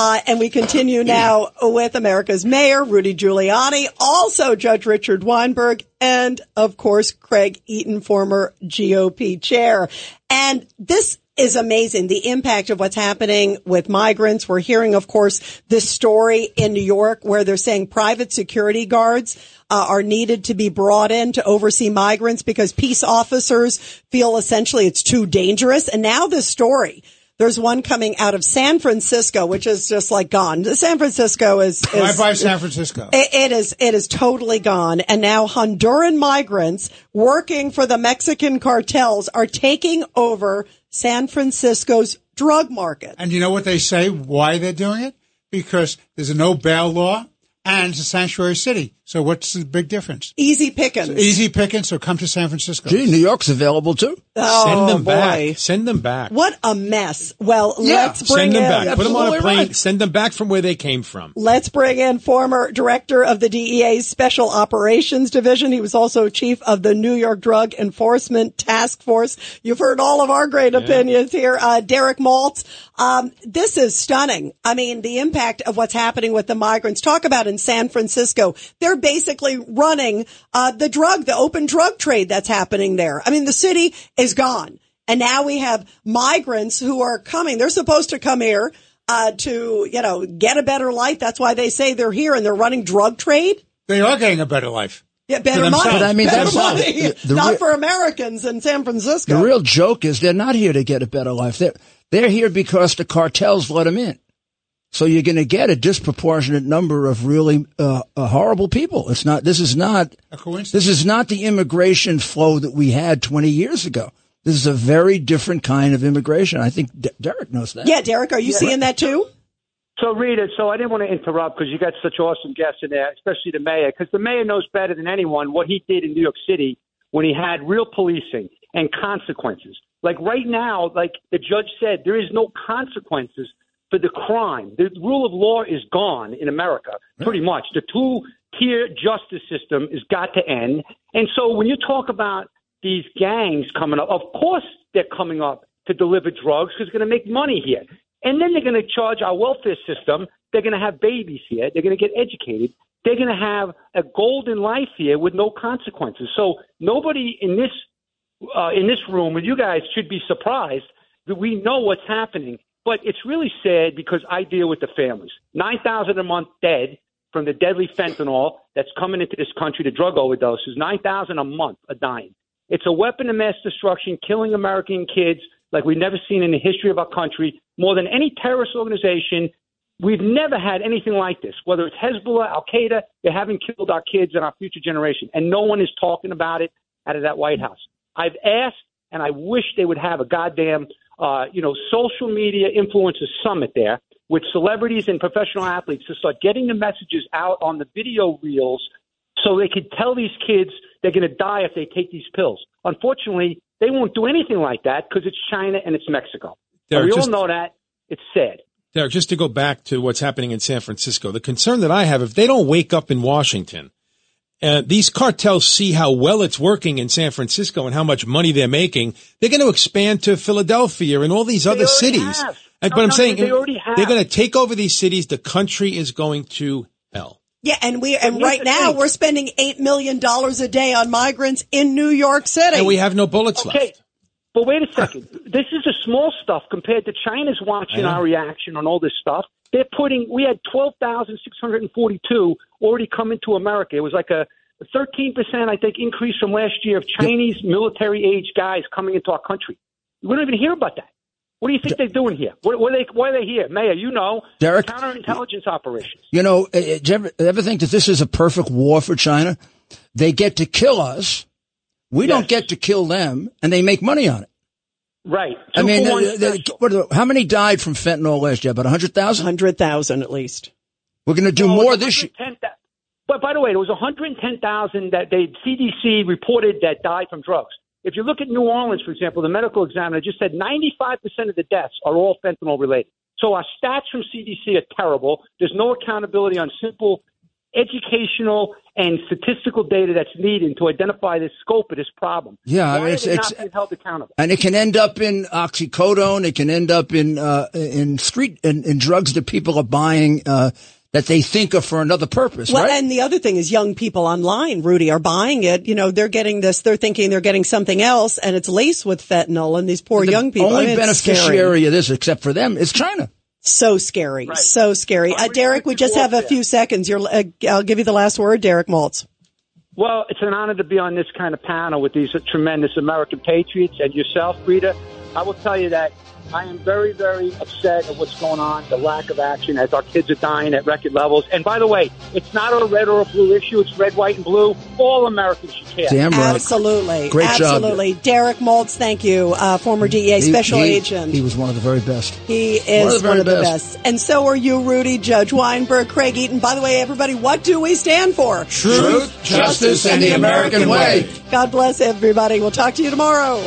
Uh, and we continue now with America's mayor, Rudy Giuliani, also Judge Richard Weinberg, and of course, Craig Eaton, former GOP chair. And this is amazing. The impact of what's happening with migrants. We're hearing, of course, this story in New York where they're saying private security guards uh, are needed to be brought in to oversee migrants because peace officers feel essentially it's too dangerous. And now this story. There's one coming out of San Francisco, which is just like gone. San Francisco is, is Bye bye San Francisco. it, it is it is totally gone, and now Honduran migrants working for the Mexican cartels are taking over San Francisco's drug market. And you know what they say? Why they're doing it? Because there's a no bail law and it's a sanctuary city. So what's the big difference? Easy pickings. Easy picking. So come to San Francisco. Gee, New York's available too. Oh, Send them boy. back. Send them back. What a mess. Well, Yeah, let's bring Send them in back. Put them on a Absolutely plane. right. Send them back from where they came from. Let's bring in former director of the DEA's Special Operations Division. He was also chief of the New York Drug Enforcement Task Force. You've heard all of our great opinions here. Uh, Derek Maltz. Um, this is stunning. I mean, the impact of what's happening with the migrants. Talk about in San Francisco. They're basically running uh, the drug, the open drug trade that's happening there. I mean, the city is gone. And now we have migrants who are coming. They're supposed to come here uh, to, you know, get a better life. That's why they say they're here and they're running drug trade. They are getting a better life. Yeah, better money. themselves. But I mean, better that's- money. the- [laughs] the Not re- for Americans in San Francisco. The real joke is they're not here to get a better life. They're, they're here because the cartels let them in. So you're going to get a disproportionate number of really uh, uh, horrible people. It's not. This is not. A coincidence. This is not the immigration flow that we had 20 years ago. This is a very different kind of immigration. I think D- Derek knows that. yeah, Derek, are you seeing that too? So, Rita, so I didn't want to interrupt because you got such awesome guests in there, especially the mayor, because the mayor knows better than anyone what he did in New York City when he had real policing and consequences. Like right now, like the judge said, there is no consequences for the crime. The rule of law is gone in America, pretty much. The two tier justice system has got to end. And so when you talk about these gangs coming up, of course they're coming up to deliver drugs because they're going to make money here. And then they're going to charge our welfare system. They're going to have babies here. They're going to get educated. They're going to have a golden life here with no consequences. So nobody in this uh, in this room with you guys should be surprised that we know what's happening. But it's really sad because I deal with the families. Nine thousand a month dead from the deadly fentanyl that's coming into this country, the drug overdoses. Nine thousand a month are dying. It's a weapon of mass destruction, killing American kids like we've never seen in the history of our country. More than any terrorist organization, we've never had anything like this. Whether it's Hezbollah, Al Qaeda, they haven't killed our kids and our future generation, and no one is talking about it out of that White House. I've asked, and I wish they would have a goddamn, uh, you know, social media influencers summit there with celebrities and professional athletes to start getting the messages out on the video reels so they could tell these kids they're going to die if they take these pills. Unfortunately, they won't do anything like that because it's China and it's Mexico. Derek, we all just- know that. It's sad. Derek, just to go back to what's happening in San Francisco, the concern that I have, if they don't wake up in Washington, uh, these cartels see how well it's working in San Francisco and how much money they're making, they're going to expand to Philadelphia and all these other cities. have. And- No, but I'm no, saying they already have. they're going to take over these cities. The country is going to hell. Yeah, and we and here's right now we're spending eight million dollars a day on migrants in New York City. And we have no bullets Okay. left. But wait a second. [laughs] this is the small stuff compared to China's watching our reaction on all this stuff. They're putting, we had 12,642 already come into America. It was like a 13%, I think, increase from last year of Chinese military age guys coming into our country. We don't even hear about that. What do you think they're doing here? What, what are they, why are they here? Mayor, you know, Derek? counterintelligence operations. You know, do you ever, ever think that this is a perfect war for China? They get to kill us. We don't get to kill them, and they make money on it. Right. I mean, for one the- what the- how many died from fentanyl last year? About 100,000? hundred thousand at least. We're going to do No, more this year. But by the way, there was 110,000 that they CDC reported that died from drugs. If you look at New Orleans, for example, the medical examiner just said 95% of the deaths are all fentanyl related. So our stats from CDC are terrible. There's no accountability on simple educational and statistical data that's needed to identify the scope of this problem. Yeah, I Why mean, are it's- they it's- not being held accountable? And it can end up in oxycodone. It can end up in uh, in street in, in drugs that people are buying uh, that they think are for another purpose, Well, right? and the other thing is young people online, Rudy, are buying it. You know, they're getting this, they're thinking they're getting something else and it's laced with fentanyl and these poor the young people. only I mean, it's scary. beneficiary of this, except for them, is China. So scary. So scary. Uh, Derek, we just have a few seconds. You're, uh, I'll give you the last word, Derek Maltz. Well, it's an honor to be on this kind of panel with these tremendous American patriots and yourself, Rita. I will tell you that I am very, very upset at what's going on, the lack of action as our kids are dying at record levels. And by the way, it's not a red or a blue issue. It's red, white, and blue. All Americans should care. Damn right. Absolutely. Great job. Absolutely. Derek Maltz, thank you. Uh, former DEA He- special he- agent. He was one of the very best. He is One one of of the the, best. And so are you, Rudy, Judge Weinberg, Craig Eaton. By the way, everybody, what do we stand for? Truth, justice, and the American way. God bless everybody. We'll talk to you tomorrow.